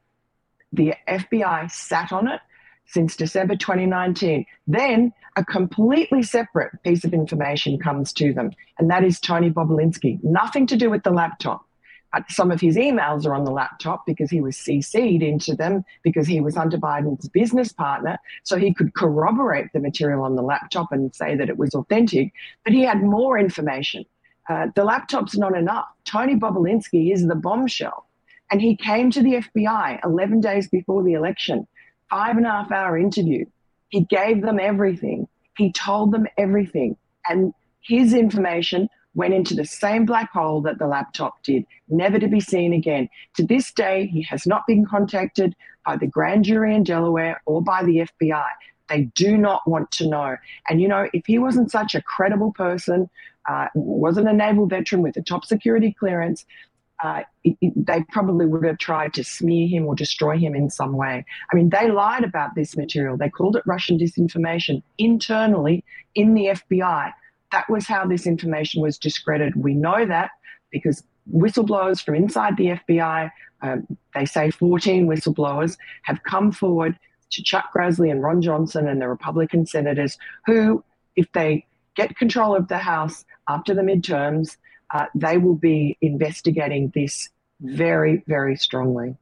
The FBI sat on it. since December 2019. Then a completely separate piece of information comes to them, and that is Tony Bobulinski. Nothing to do with the laptop. Uh, some of his emails are on the laptop because he was CC'd into them because he was Hunter Biden's business partner, so he could corroborate the material on the laptop and say that it was authentic. But he had more information. Uh, the laptop's not enough. Tony Bobulinski is the bombshell. And he came to the FBI 11 days before the election, five and a half hour interview. He gave them everything. He told them everything. And his information went into the same black hole that the laptop did, never to be seen again. To this day, he has not been contacted by the grand jury in Delaware or by the FBI. They do not want to know. And you know, if he wasn't such a credible person, uh, wasn't a naval veteran with a top security clearance, uh, it, it, they probably would have tried to smear him or destroy him in some way. I mean, they lied about this material. They called it Russian disinformation internally in the FBI. That was how this information was discredited. We know that because whistleblowers from inside the FBI, um, they say 14 whistleblowers, have come forward to Chuck Grassley and Ron Johnson and the Republican senators who, if they get control of the House after the midterms, uh, they will be investigating this very, very strongly.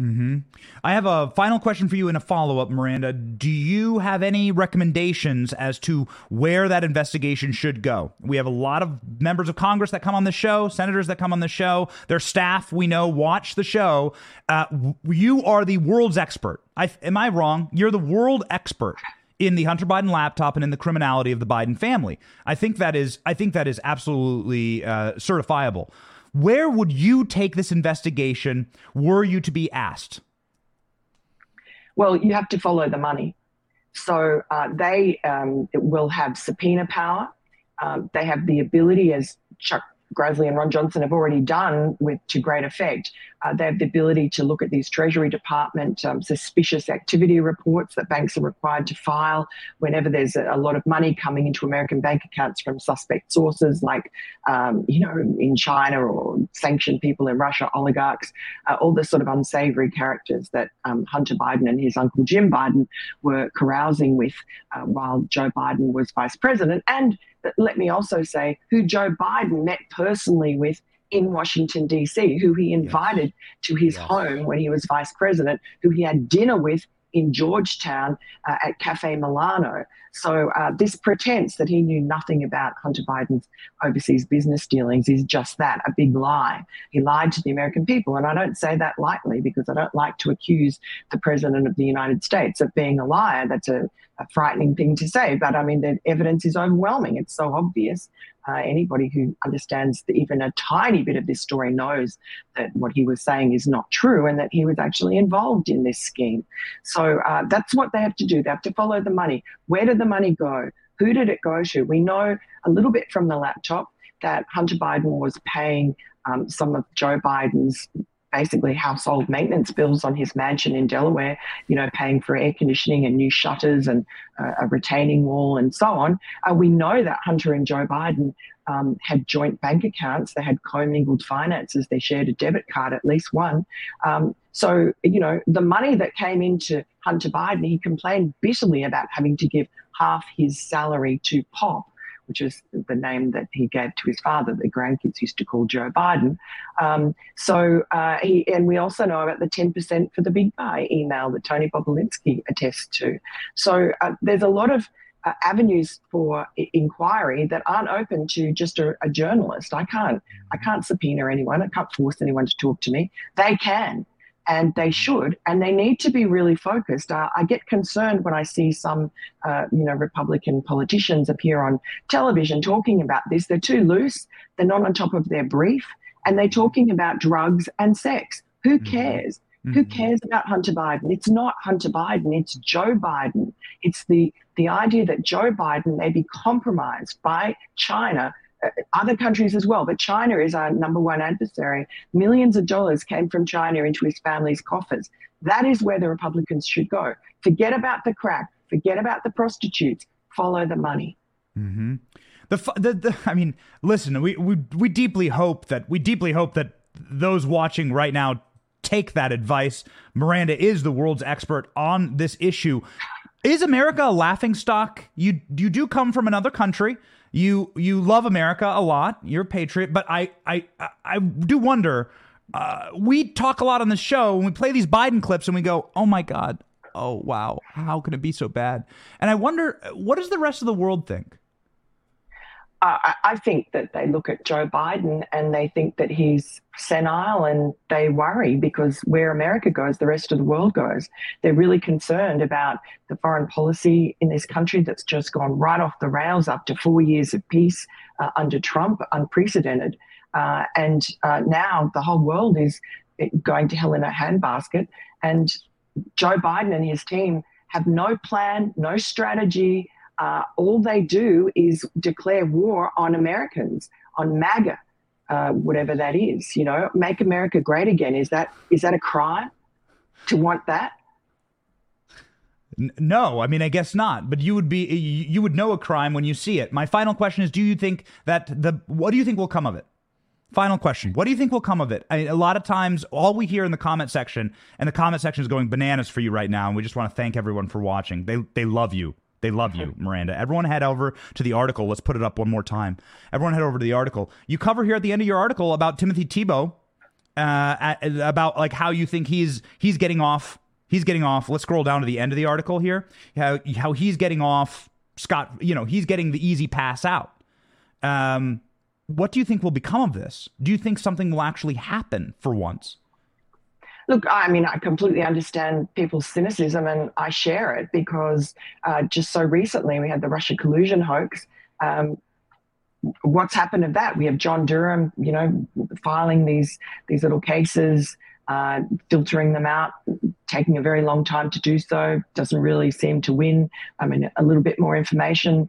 Mm-hmm. I have a final question for you and a follow up, Miranda. Do you have any recommendations as to where that investigation should go? We have a lot of members of Congress that come on the show, senators that come on the show, their staff we know watch the show. Uh, you are the world's expert. I, am I wrong? You're the world expert in the Hunter Biden laptop and in the criminality of the Biden family. I think that is I think that is absolutely uh, certifiable. Where would you take this investigation were you to be asked? Well, you have to follow the money. So uh, they um, will have subpoena power. Um, they have the ability, as Chuck Grassley and Ron Johnson have already done with to great effect. Uh, they have the ability to look at these Treasury Department um, suspicious activity reports that banks are required to file whenever there's a, a, lot of money coming into American bank accounts from suspect sources, like um, you know in China or sanctioned people in Russia, oligarchs, uh, all the sort of unsavory characters that um, Hunter Biden and his uncle Jim Biden were carousing with uh, while Joe Biden was vice president, and let me also say who Joe Biden met personally with in Washington, D.C., who he invited yes. to his yes. home when he was vice president, who he had dinner with in Georgetown uh, at Cafe Milano. So uh, this pretense that he knew nothing about Hunter Biden's overseas business dealings is just that, a big lie. He lied to the American people. And I don't say that lightly because I don't like to accuse the President of the United States of being a liar. That's a, a frightening thing to say. But I mean, the evidence is overwhelming. It's so obvious. Uh, anybody who understands the, even a tiny bit of this story knows that what he was saying is not true and that he was actually involved in this scheme. So uh, that's what they have to do. They have to follow the money. Where did the money go? Who did it go to? We know a little bit from the laptop that Hunter Biden was paying um, some of Joe Biden's basically household maintenance bills on his mansion in Delaware, you know, paying for air conditioning and new shutters and uh, a retaining wall and so on. Uh, we know that Hunter and Joe Biden um, had joint bank accounts. They had commingled finances. They shared a debit card, at least one. Um, so, you know, the money that came into Hunter Biden, he complained bitterly about having to give half his salary to Pop which is the name that he gave to his father. The grandkids used to call Joe Biden. Um, so uh, he, and we also know about the 10% for the big buy email that Tony Bobulinski attests to. So uh, there's a lot of uh, avenues for inquiry that aren't open to just a, a, journalist. I can't, I can't subpoena anyone. I can't force anyone to talk to me. They can and they should, and they need to be really focused. Uh, I get concerned when I see some, uh, you know, Republican politicians appear on television talking about this. They're too loose. They're not on top of their brief, and they're talking about drugs and sex. Who mm-hmm. cares? Mm-hmm. Who cares about Hunter Biden? It's not Hunter Biden. It's Joe Biden. It's the the idea that Joe Biden may be compromised by China other countries as well, but China is our number one adversary. Millions of dollars came from China into his family's coffers. That is where the Republicans should go. Forget about the crack, forget about the prostitutes, follow the money. Mm-hmm. The, the, the, I mean, listen, we, we, we deeply hope that we deeply hope that those watching right now take that advice. Miranda is the world's expert on this issue. Is America a laughing stock? You you do come from another country. You you love America a lot. You're a patriot, but I I I do wonder. Uh, we talk a lot on the show when we play these Biden clips, and we go, "Oh my God, oh wow, how can it be so bad?" And I wonder, what does the rest of the world think? I think that they look at Joe Biden and they think that he's senile and they worry because where America goes, the rest of the world goes. They're really concerned about the foreign policy in this country that's just gone right off the rails after four years of peace uh, under Trump, unprecedented. Uh, and uh, now the whole world is going to hell in a handbasket. And Joe Biden and his team have no plan, no strategy, uh, all they do is declare war on Americans, on MAGA, uh, whatever that is. You know, make America great again. Is that is that a crime to want that? No, I mean I guess not. But you would be you would know a crime when you see it. My final question is: Do you think that the what do you think will come of it? Final question. What do you think will come of it? A lot of times, all we hear in the comment section, and the comment section is going bananas for you right now, and we just want to thank everyone for watching. They they love you. They love you, Miranda. Everyone head over to the article. Let's put it up one more time. Everyone head over to the article. You cover here at the end of your article about Timothy Thibault, uh, at, about like how you think he's he's getting off. He's getting off. Let's scroll down to the end of the article here. How how he's getting off. Scott, you know, he's getting the easy pass out. Um, what do you think will become of this? Do you think something will actually happen for once? Look, I mean, I completely understand people's cynicism and I share it because uh, just so recently we had the Russia collusion hoax. Um, what's happened of that? We have John Durham, you know, filing these these little cases, uh, filtering them out, taking a very long time to do so. Doesn't really seem to win. I mean, a little bit more information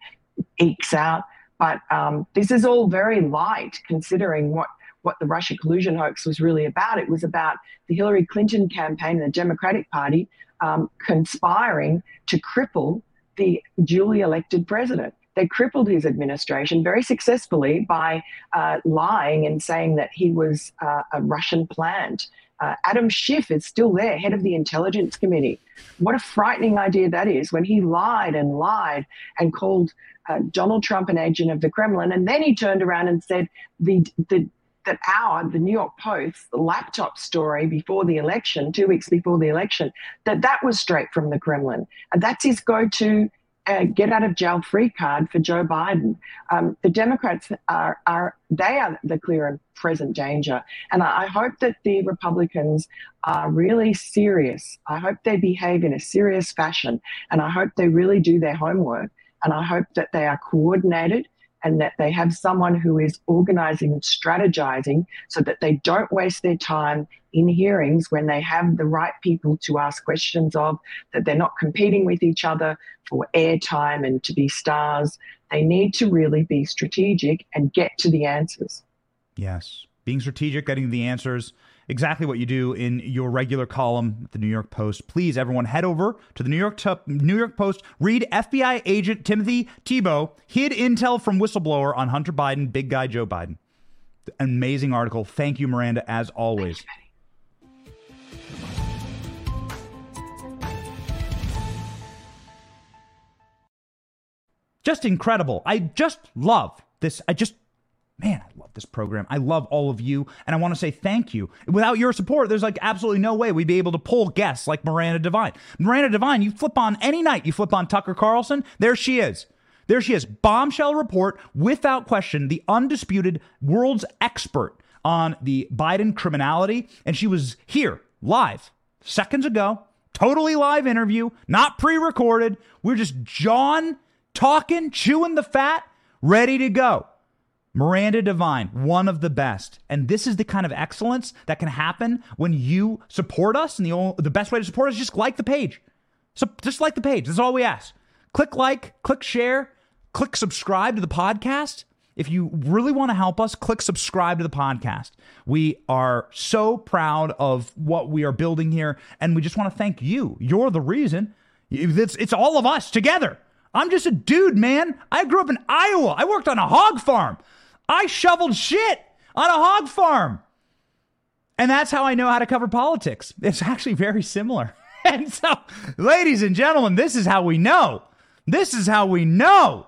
ekes out, but um, this is all very light considering what what the Russia collusion hoax was really about. It was about the Hillary Clinton campaign and the Democratic Party um, conspiring to cripple the duly elected president. They crippled his administration very successfully by uh, lying and saying that he was uh, a Russian plant. Uh, Adam Schiff is still there, head of the Intelligence Committee. What a frightening idea that is when he lied and lied and called uh, Donald Trump an agent of the Kremlin. And then he turned around and said the, the that our, the New York Post, the laptop story before the election, two weeks before the election, that that was straight from the Kremlin. And that's his go to uh, get out of jail free card for Joe Biden. Um, the Democrats are, are, they are the clear and present danger. And I, I hope that the Republicans are really serious. I hope they behave in a serious fashion. And I hope they really do their homework. And I hope that they are coordinated and that they have someone who is organizing and strategizing so that they don't waste their time in hearings when they have the right people to ask questions of, that they're not competing with each other for airtime and to be stars. They need to really be strategic and get to the answers. Yes. Being strategic, getting the answers exactly what you do in your regular column at the New York Post. Please, everyone, head over to the New York t- New York Post. Read FBI agent Timothy Thibault hid intel from whistleblower on Hunter Biden, big guy Joe Biden. Amazing article. Thank you, Miranda, as always. Just incredible. I just love this. I just man, I love this program. I love all of you, and I want to say thank you. Without your support, there's like absolutely no way we'd be able to pull guests like Miranda Devine. Miranda Devine, you flip on any night, you flip on Tucker Carlson, there she is. There she is. Bombshell report, without question, the undisputed world's expert on the Biden criminality. And she was here live seconds ago, totally live interview, not pre recorded. We're just John talking, chewing the fat, ready to go. Miranda Devine, one of the best. And this is the kind of excellence that can happen when you support us. And the, only, the best way to support us is just like the page. So just like the page. That's all we ask. Click like, click share, click subscribe to the podcast. If you really want to help us, click subscribe to the podcast. We are so proud of what we are building here. And we just want to thank you. You're the reason. It's, it's all of us together. I'm just a dude, man. I grew up in Iowa. I worked on a hog farm. I shoveled shit on a hog farm. And that's how I know how to cover politics. It's actually very similar. And so, ladies and gentlemen, this is how we know. This is how we know.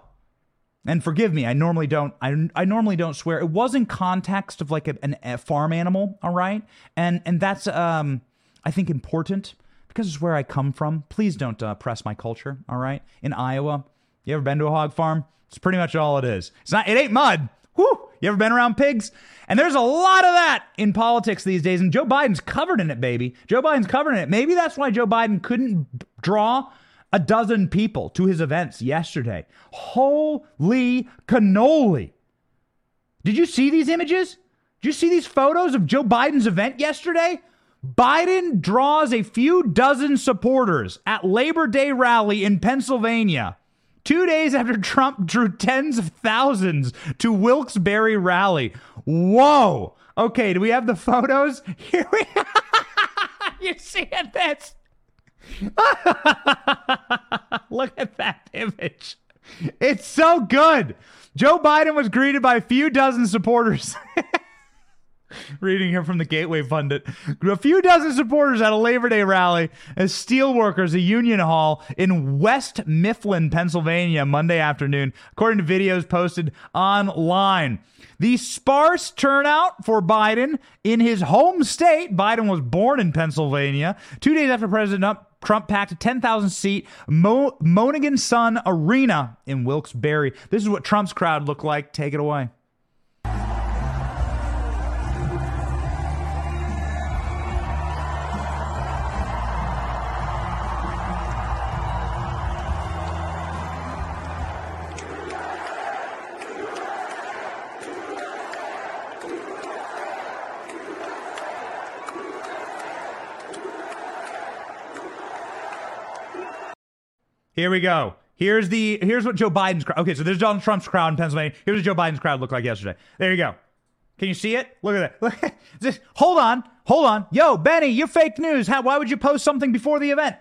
And forgive me, I normally don't. I, I normally don't swear. It was in context of like a, an, a farm animal, all right, and and that's um I think important because it's where I come from. Please don't uh, press my culture, all right. In Iowa, you ever been to a hog farm? It's pretty much all it is. It's not. It ain't mud. Whew. You ever been around pigs? And there's a lot of that in politics these days. And Joe Biden's covered in it, baby. Joe Biden's covered in it. Maybe that's why Joe Biden couldn't draw a dozen people to his events yesterday. Holy cannoli. Did you see these images? Did you see these photos of Joe Biden's event yesterday? Biden draws a few dozen supporters at Labor Day rally in Pennsylvania. Two days after Trump drew tens of thousands to Wilkes-Barre rally. Whoa. Okay, do we have the photos? Here we You seeing this? Look at that image. It's so good. Joe Biden was greeted by a few dozen supporters. Reading here from the Gateway Pundit. A few dozen supporters at a Labor Day rally as steelworkers, a union hall in West Mifflin, Pennsylvania, Monday afternoon, according to videos posted online. The sparse turnout for Biden in his home state. Biden was born in Pennsylvania. Two days after President Trump packed a 10,000 seat Mo- Mohegan Sun Arena in Wilkes-Barre. This is what Trump's crowd looked like. Take it away. Here we go. Here's the here's what Joe Biden's crowd. Okay, so there's Donald Trump's crowd in Pennsylvania. Here's what Joe Biden's crowd looked like yesterday. There you go. Can you see it? Look at that. This. Hold on. Hold on. Yo, Benny, you're fake news. How, why would you post something before the event?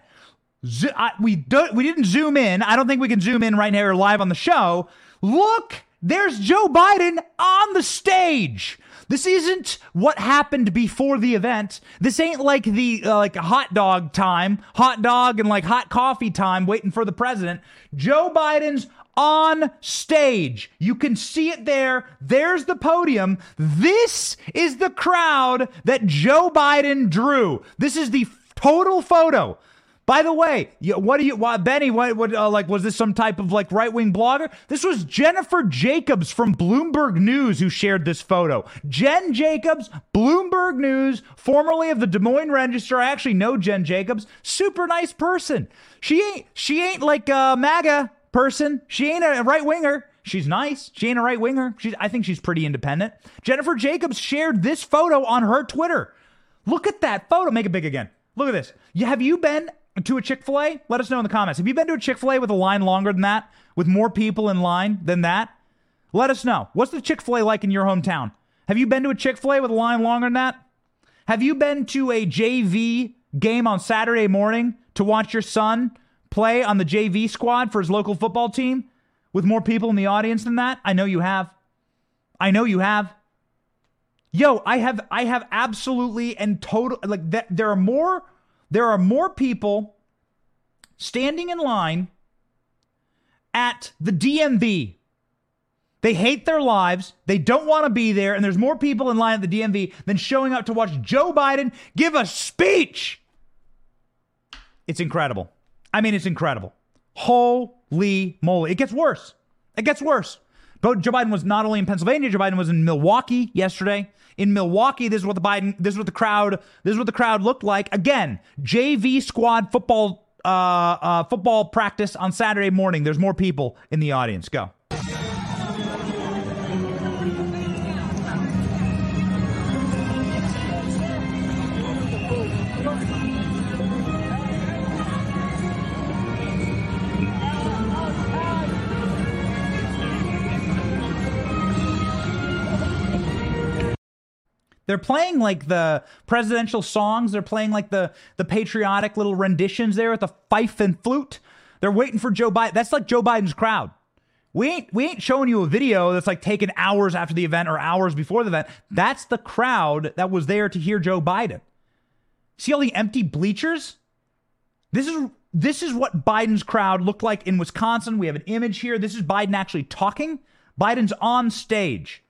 We don't. We didn't zoom in. I don't think we can zoom in right here live on the show. Look, there's Joe Biden on the stage. This isn't what happened before the event. This ain't like the uh, like hot dog time, hot dog and like hot coffee time waiting for the president. Joe Biden's on stage. You can see it there. There's the podium. This is the crowd that Joe Biden drew. This is the total photo. By the way, you, what do you, why, Benny? What, what uh, like, was this some type of like right wing blogger? This was Jennifer Jacobs from Bloomberg News who shared this photo. Jen Jacobs, Bloomberg News, formerly of the Des Moines Register. I actually know Jen Jacobs. Super nice person. She ain't, she ain't like a MAGA person. She ain't a right winger. She's nice. She ain't a right winger. She's, I think she's pretty independent. Jennifer Jacobs shared this photo on her Twitter. Look at that photo. Make it big again. Look at this. You, have you been to a Chick fil A? Let us know in the comments. Have you been to a Chick fil A with a line longer than that? With more people in line than that? Let us know. What's the Chick fil A like in your hometown? Have you been to a Chick fil A with a line longer than that? Have you been to a JV game on Saturday morning to watch your son play on the JV squad for his local football team with more people in the audience than that? I know you have. I know you have. Yo, I have I have absolutely and total like that there are more there are more people standing in line at the DMV. They hate their lives. They don't want to be there. And there's more people in line at the DMV than showing up to watch Joe Biden give a speech. It's incredible. I mean, it's incredible. Holy moly. It gets worse. It gets worse. Joe Biden was not only in Pennsylvania, Joe Biden was in Milwaukee yesterday. In Milwaukee, this is what the Biden, this is what the crowd, this is what the crowd looked like. Again, JV squad football, uh, uh, football practice on Saturday morning. There's more people in the audience. Go. They're playing like the presidential songs. They're playing like the the patriotic little renditions there with the fife and flute. They're waiting for Joe Biden. That's like Joe Biden's crowd. We ain't we ain't showing you a video that's like taken hours after the event or hours before the event. That's the crowd that was there to hear Joe Biden. See all the empty bleachers? This is this is what Biden's crowd looked like in Wisconsin. We have an image here. This is Biden actually talking. Biden's on stage.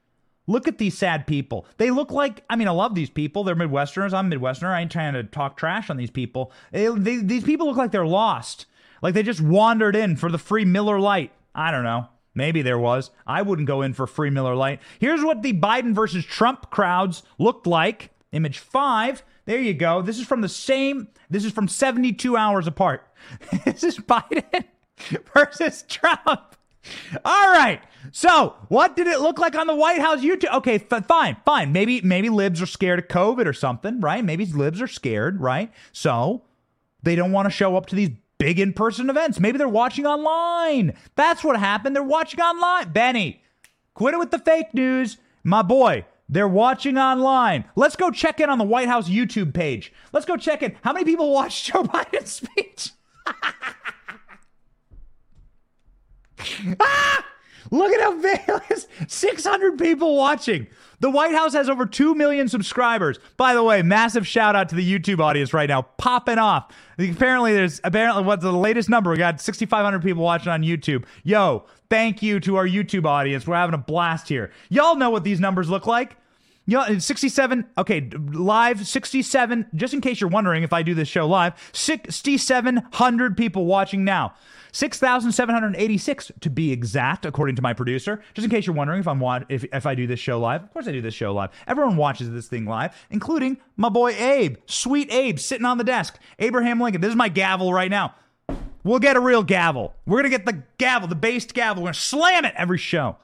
Look at these sad people. They look like, I mean, I love these people. They're Midwesterners. I'm Midwesterner. I ain't trying to talk trash on these people. They, they, these people look like they're lost. Like they just wandered in for the free Miller Lite. I don't know. Maybe there was. I wouldn't go in for free Miller Lite. Here's what the Biden versus Trump crowds looked like. Image five. There you go. This is from the same, this is from 72 hours apart. this is Biden versus Trump. All right. So, what did it look like on the White House YouTube? Okay, f- fine, fine. Maybe maybe libs are scared of COVID or something, right? Maybe libs are scared, right? So, they don't want to show up to these big in-person events. Maybe they're watching online. That's what happened. They're watching online. Benny, quit it with the fake news. My boy, they're watching online. Let's go check in on the White House YouTube page. Let's go check in. How many people watched Joe Biden's speech? ah! Look at how big it is. 600 people watching. The White House has over 2 million subscribers. By the way, massive shout out to the YouTube audience right now, popping off. Apparently, there's apparently what's the latest number? We got 6,500 people watching on YouTube. Yo, thank you to our YouTube audience. We're having a blast here. Y'all know what these numbers look like. You know, 67, okay, live 67, just in case you're wondering if I do this show live, 6,700 people watching now. 6,786 to be exact, according to my producer. Just in case you're wondering if I'm if, if I do this show live. Of course I do this show live. Everyone watches this thing live, including my boy Abe. Sweet Abe sitting on the desk. Abraham Lincoln. This is my gavel right now. We'll get a real gavel. We're to get the gavel, the based gavel. We're to slam it every show.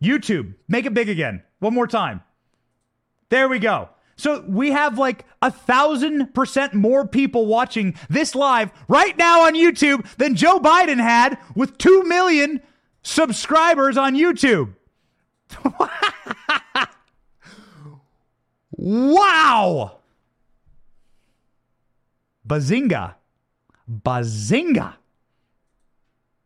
YouTube, make it big again. One more time. There we go. So we have like a thousand percent more people watching this live right now on YouTube than Joe Biden had with 2 million subscribers on YouTube. wow. Bazinga. Bazinga.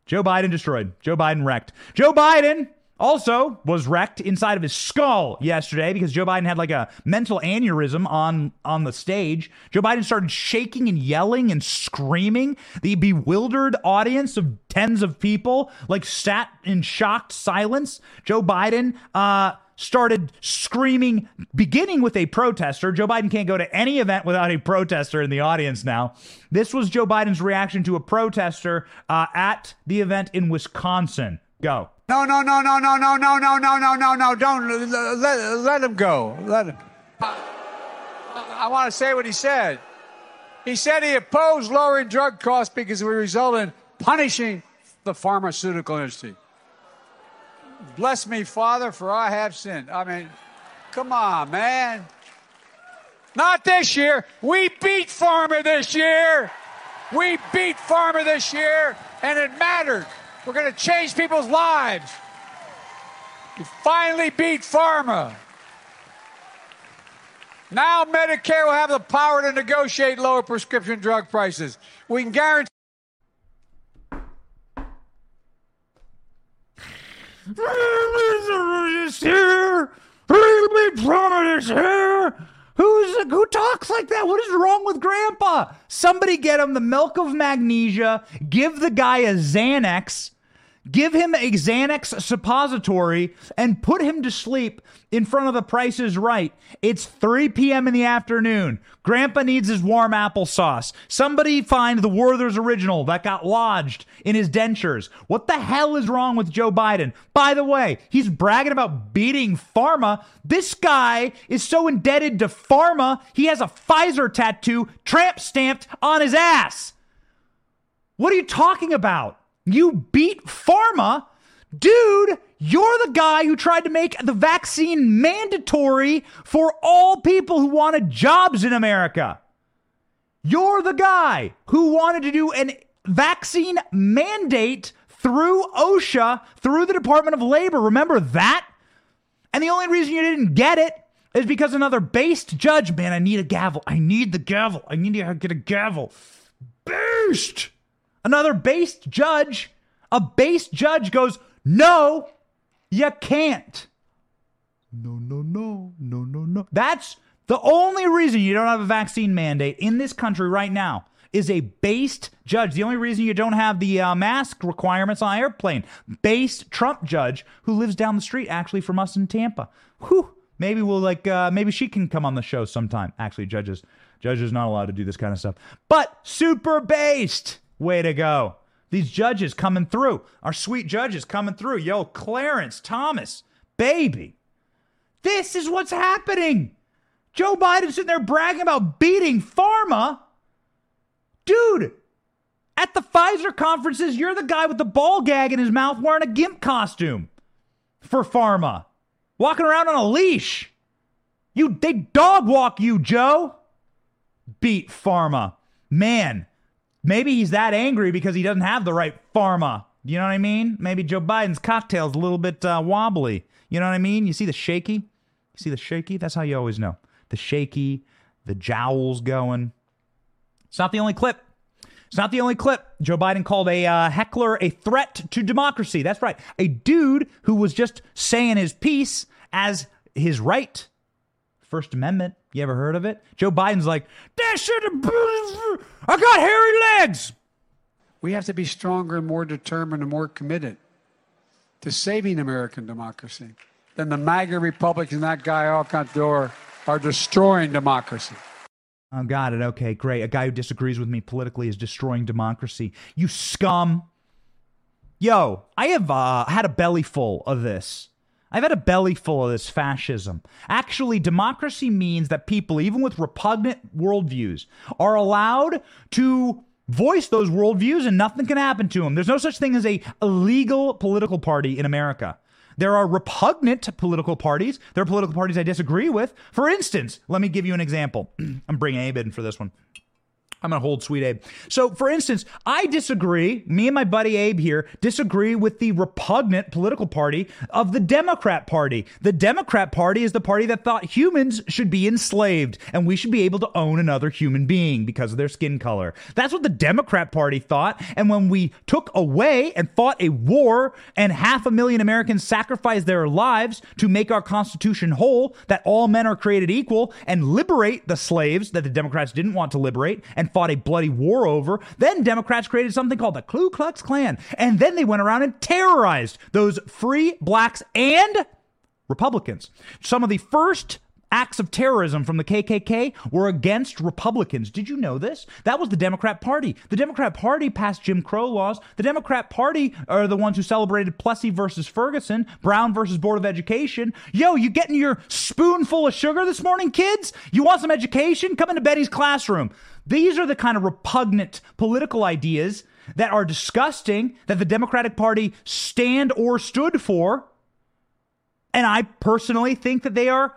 Joe Biden destroyed. Joe Biden wrecked. Joe Biden also was wrecked inside of his skull yesterday because Joe Biden had like a mental aneurysm on on the stage. Joe Biden started shaking and yelling and screaming. The bewildered audience of tens of people like sat in shocked silence. Joe Biden uh started screaming, beginning with a protester. Joe Biden can't go to any event without a protester in the audience now. This was Joe Biden's reaction to a protester uh, at the event in Wisconsin. Go. No, no, no, no, no, no, no, no, no, no, no, no. Don't let, let him go. Let him. I, I want to say what he said. He said he opposed lowering drug costs because it would result in punishing the pharmaceutical industry. Bless me, Father, for I have sinned. I mean, come on, man. Not this year. We beat Pharma this year. We beat Pharma this year, and it mattered. We're going to change people's lives. We finally beat Pharma. Now Medicare will have the power to negotiate lower prescription drug prices. We can guarantee. is here. here. Who's who talks like that? What is wrong with Grandpa? Somebody get him the milk of magnesia. Give the guy a Xanax. Give him a Xanax suppository and put him to sleep in front of the Price is Right. It's 3 p.m. in the afternoon. Grandpa needs his warm applesauce. Somebody find the Werther's original that got lodged in his dentures. What the hell is wrong with Joe Biden? By the way, he's bragging about beating pharma. This guy is so indebted to pharma, he has a Pfizer tattoo tramp stamped on his ass. What are you talking about? You beat pharma. Dude, you're the guy who tried to make the vaccine mandatory for all people who wanted jobs in America. You're the guy who wanted to do a vaccine mandate through OSHA, through the Department of Labor. Remember that? And the only reason you didn't get it is because another based judge, man, I need a gavel. I need the gavel. I need to get a gavel. Based. Another based judge A base judge goes, no, you can't. No, no, no, no, no, no. That's the only reason you don't have a vaccine mandate in this country right now is a based judge. The only reason you don't have the uh, mask requirements on airplane, based Trump judge who lives down the street actually from us in Tampa. Whew. Maybe we'll like uh, maybe she can come on the show sometime. Actually, judges judges not allowed to do this kind of stuff. But super based. Way to go. These judges coming through. Our sweet judges coming through. Yo, Clarence Thomas, baby. This is what's happening. Joe Biden sitting there bragging about beating pharma. Dude, at the Pfizer conferences, you're the guy with the ball gag in his mouth wearing a GIMP costume for pharma, walking around on a leash. You they dog walk you, Joe. Beat pharma. Man, maybe he's that angry because he doesn't have the right pharma. You know what I mean? Maybe Joe Biden's cocktail's a little bit uh, wobbly. You know what I mean? You see the shaky? You see the shaky? That's how you always know the shaky, the jowls going. It's not the only clip. It's not the only clip. Joe Biden called a uh, heckler a threat to democracy. That's right. A dude who was just saying his piece as his right. First Amendment. You ever heard of it? Joe Biden's like, that should have. I got hairy legs. We have to be stronger and more determined and more committed to saving American democracy than the MAGA Republicans and that guy Alcantor are destroying democracy. Oh, got it. Okay, great. A guy who disagrees with me politically is destroying democracy. You scum. Yo, I have uh, had a belly full of this. I've had a belly full of this fascism. Actually, democracy means that people, even with repugnant worldviews, are allowed to voice those worldviews and nothing can happen to them. There's no such thing as a illegal political party in America. There are repugnant political parties. There are political parties I disagree with. For instance, let me give you an example. I'm bringing Abe in for this one. I'm going to hold sweet Abe. So, for instance, I disagree, me and my buddy Abe here disagree with the repugnant political party of the Democrat Party. The Democrat Party is the party that thought humans should be enslaved and we should be able to own another human being because of their skin color. That's what the Democrat Party thought. And when we took away and fought a war and half a million Americans sacrificed their lives to make our Constitution whole, that all men are created equal, and liberate the slaves that the Democrats didn't want to liberate, and fought a bloody war over. Then Democrats created something called the Ku Klux Klan. And then they went around and terrorized those free blacks and Republicans. Some of the first acts of terrorism from the KKK were against Republicans. Did you know this? That was the Democrat Party. The Democrat Party passed Jim Crow laws. The Democrat Party are the ones who celebrated Plessy versus Ferguson, Brown versus Board of Education. Yo, you getting your spoonful of sugar this morning, kids? You want some education? Come into Betty's classroom. These are the kind of repugnant political ideas that are disgusting that the Democratic Party stand or stood for. And I personally think that they are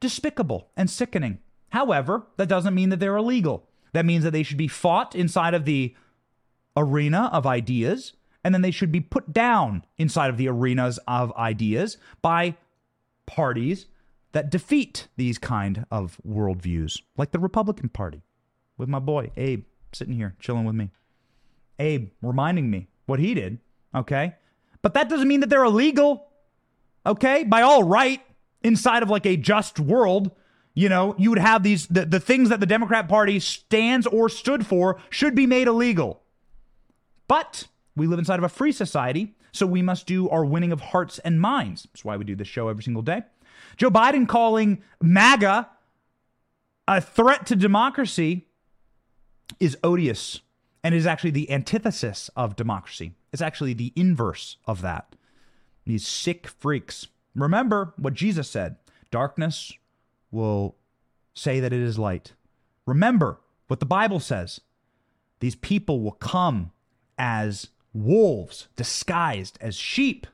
despicable and sickening. However, that doesn't mean that they're illegal. That means that they should be fought inside of the arena of ideas, and then they should be put down inside of the arenas of ideas by parties that defeat these kind of worldviews, like the Republican Party, with my boy Abe sitting here chilling with me. Abe reminding me what he did, okay? But that doesn't mean that they're illegal, okay? By all right, inside of like a just world, you know, you would have these the, the things that the Democrat Party stands or stood for should be made illegal. But we live inside of a free society, so we must do our winning of hearts and minds. That's why we do this show every single day. Joe Biden calling MAGA a threat to democracy is odious and is actually the antithesis of democracy. It's actually the inverse of that. These sick freaks. Remember what Jesus said darkness will say that it is light. Remember what the Bible says. These people will come as wolves disguised as sheep.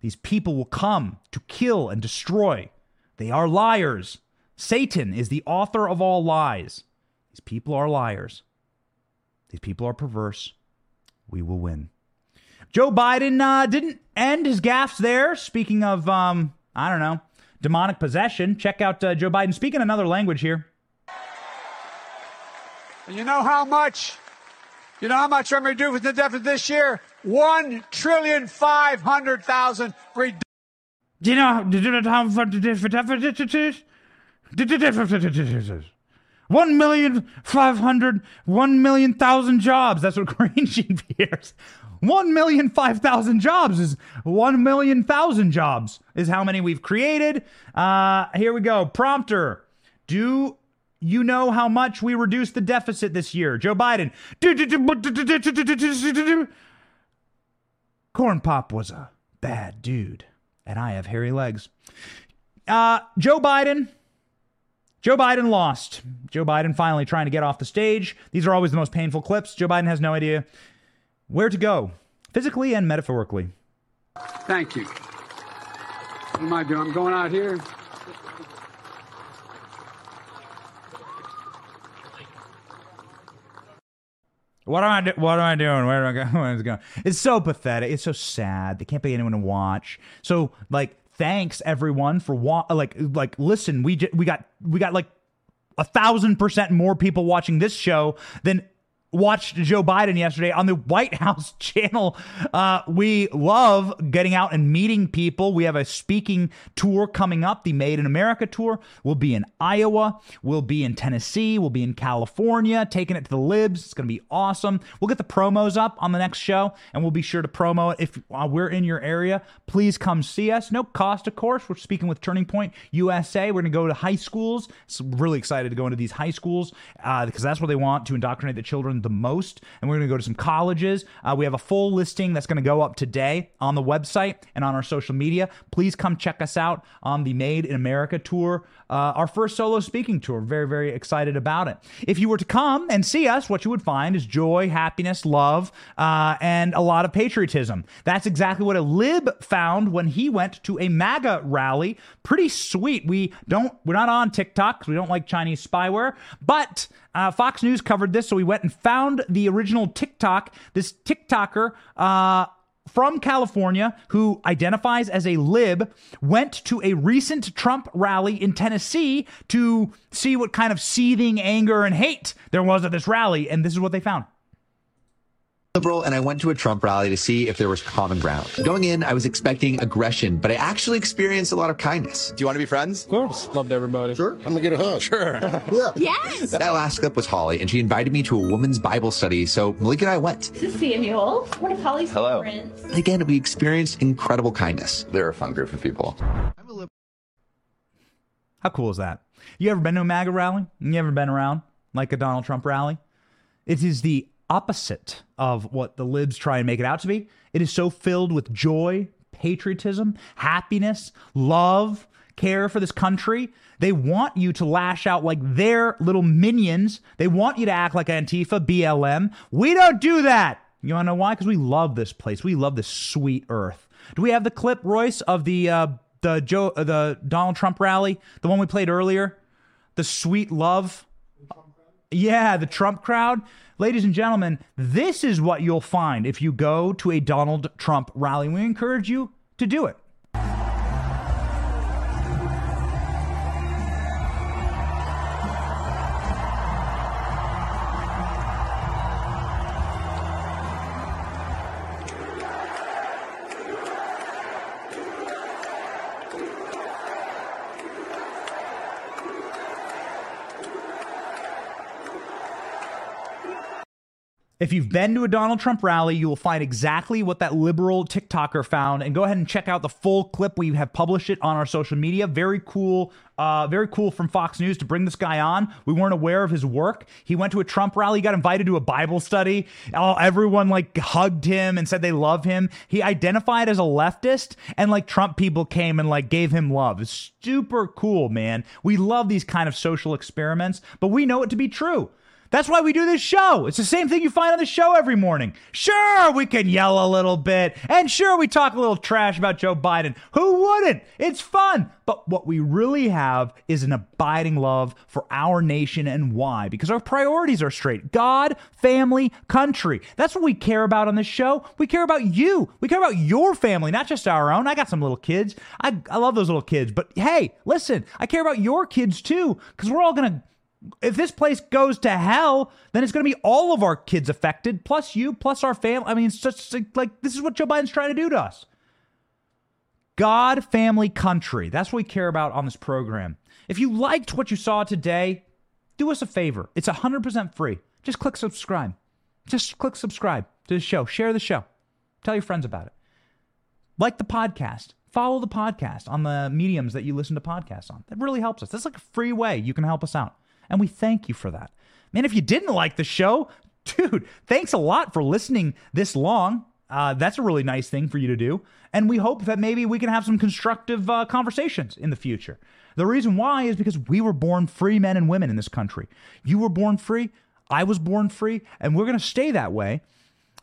These people will come to kill and destroy. They are liars. Satan is the author of all lies. These people are liars. These people are perverse. We will win. Joe Biden uh, didn't end his gaffes there. Speaking of, um, I don't know, demonic possession, check out uh, Joe Biden speaking another language here. And you know how much? You know how much I'm going to do with the deficit this year? one trillion five hundred thousand. Do you know one million five hundred one million thousand jobs? That's what Green Sheet hears. One million five thousand jobs is one million thousand jobs is how many we've created. Uh, here we go. Prompter. Do you know how much we reduced the deficit this year? Joe Biden. Corn Pop was a bad dude, and I have hairy legs. Uh, Joe Biden. Joe Biden lost. Joe Biden finally trying to get off the stage. These are always the most painful clips. Joe Biden has no idea where to go, physically and metaphorically. Thank you. What am I doing? I'm going out here. What am I do- What am I doing? Where am I going? Where's it going? It's so pathetic. It's so sad. They can't pay anyone to watch. So like, thanks everyone for wa- like like listen. We j- we got we got like a thousand percent more people watching this show than watched Joe Biden yesterday on the White House channel. Uh, we love getting out and meeting people. We have a speaking tour coming up, the Made in America tour. We'll be in Iowa. We'll be in Tennessee. We'll be in California, taking it to the libs. It's going to be awesome. We'll get the promos up on the next show, and we'll be sure to promo it. If uh, we're in your area, please come see us. No cost, of course. We're speaking with Turning Point USA. We're going to go to high schools. So really excited to go into these high schools uh, because that's where they want to indoctrinate the children the most. And we're going to go to some colleges. Uh, we have a full listing that's going to go up today on the website and on our social media. Please come check us out on the Made in America tour, uh, our first solo speaking tour. Very, very excited about it. If you were to come and see us, what you would find is joy, happiness, love, uh, and a lot of patriotism. That's exactly what a lib found when he went to a MAGA rally. Pretty sweet. We don't, we're not on TikTok because we don't like Chinese spyware, but uh, Fox News covered this, so we went and found the original TikTok. This TikToker, uh, from California who identifies as a lib went to a recent Trump rally in Tennessee to see what kind of seething anger and hate there was at this rally. And this is what they found liberal and I went to a Trump rally to see if there was common ground. Going in, I was expecting aggression, but I actually experienced a lot of kindness. Do you want to be friends? Of course. Loved everybody. Sure. I'm gonna get a hug. Sure. yeah. Yes. That last clip was Holly, and she invited me to a women's Bible study, so Malik and I went. This is Samuel, one of Holly's Hello. friends. And again, we experienced incredible kindness. They're a fun group of people. How cool is that? You ever been to a MAGA rally? You ever been around like a Donald Trump rally? It is the opposite of what the libs try and make it out to be. It is so filled with joy, patriotism, happiness, love, care for this country. They want you to lash out like their little minions. They want you to act like Antifa, BLM. We don't do that. You want to know why? Because we love this place. We love this sweet earth. Do we have the clip, Royce, of the uh, the Joe uh, the Donald Trump rally, the one we played earlier, the sweet love? Yeah, the Trump crowd. Ladies and gentlemen, this is what you'll find if you go to a Donald Trump rally. We encourage you to do it. If you've been to a Donald Trump rally, you will find exactly what that liberal TikToker found. And go ahead and check out the full clip. We have published it on our social media. Very cool, uh, very cool from Fox News to bring this guy on. We weren't aware of his work. He went to a Trump rally, got invited to a Bible study. Oh, everyone like hugged him and said they love him. He identified as a leftist, and like Trump people came and like gave him love. Super cool, man. We love these kind of social experiments, but we know it to be true. That's why we do this show. It's the same thing you find on the show every morning. Sure, we can yell a little bit, and sure, we talk a little trash about Joe Biden. Who wouldn't? It's fun. But what we really have is an abiding love for our nation and why? Because our priorities are straight God, family, country. That's what we care about on this show. We care about you. We care about your family, not just our own. I got some little kids. I, I love those little kids. But hey, listen, I care about your kids too, because we're all going to If this place goes to hell, then it's going to be all of our kids affected, plus you, plus our family. I mean, it's just like this is what Joe Biden's trying to do to us. God, family, country. That's what we care about on this program. If you liked what you saw today, do us a favor. It's 100% free. Just click subscribe. Just click subscribe to the show. Share the show. Tell your friends about it. Like the podcast. Follow the podcast on the mediums that you listen to podcasts on. That really helps us. That's like a free way you can help us out. And we thank you for that. Man, if you didn't like the show, dude, thanks a lot for listening this long. Uh, that's a really nice thing for you to do. And we hope that maybe we can have some constructive uh, conversations in the future. The reason why is because we were born free men and women in this country. You were born free. I was born free. And we're going to stay that way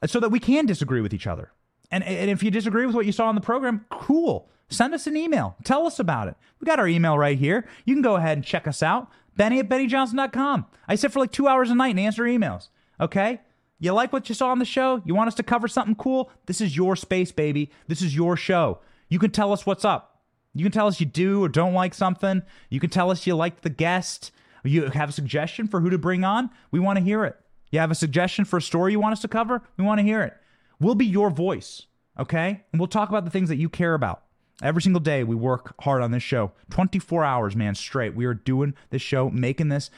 so that we can disagree with each other. And, and if you disagree with what you saw on the program, cool. Send us an email. Tell us about it. We got our email right here. You can go ahead and check us out. Benny at BennyJohnson.com. I sit for like two hours a night and answer emails. Okay? You like what you saw on the show? You want us to cover something cool? This is your space, baby. This is your show. You can tell us what's up. You can tell us you do or don't like something. You can tell us you like the guest. You have a suggestion for who to bring on. We want to hear it. You have a suggestion for a story you want us to cover? We want to hear it. We'll be your voice, okay? And we'll talk about the things that you care about. Every single day, we work hard on this show. 24 hours, man, straight. We are doing this show, making this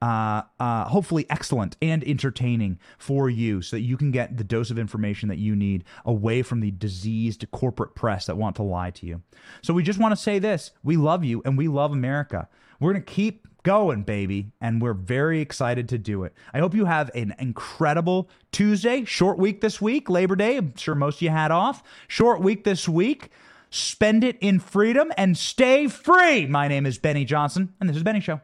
uh, uh, hopefully excellent and entertaining for you so that you can get the dose of information that you need away from the diseased corporate press that want to lie to you. So we just want to say this we love you and we love America. We're going to keep going, baby, and we're very excited to do it. I hope you have an incredible Tuesday, short week this week, Labor Day. I'm sure most of you had off. Short week this week. Spend it in freedom and stay free. My name is Benny Johnson, and this is Benny Show.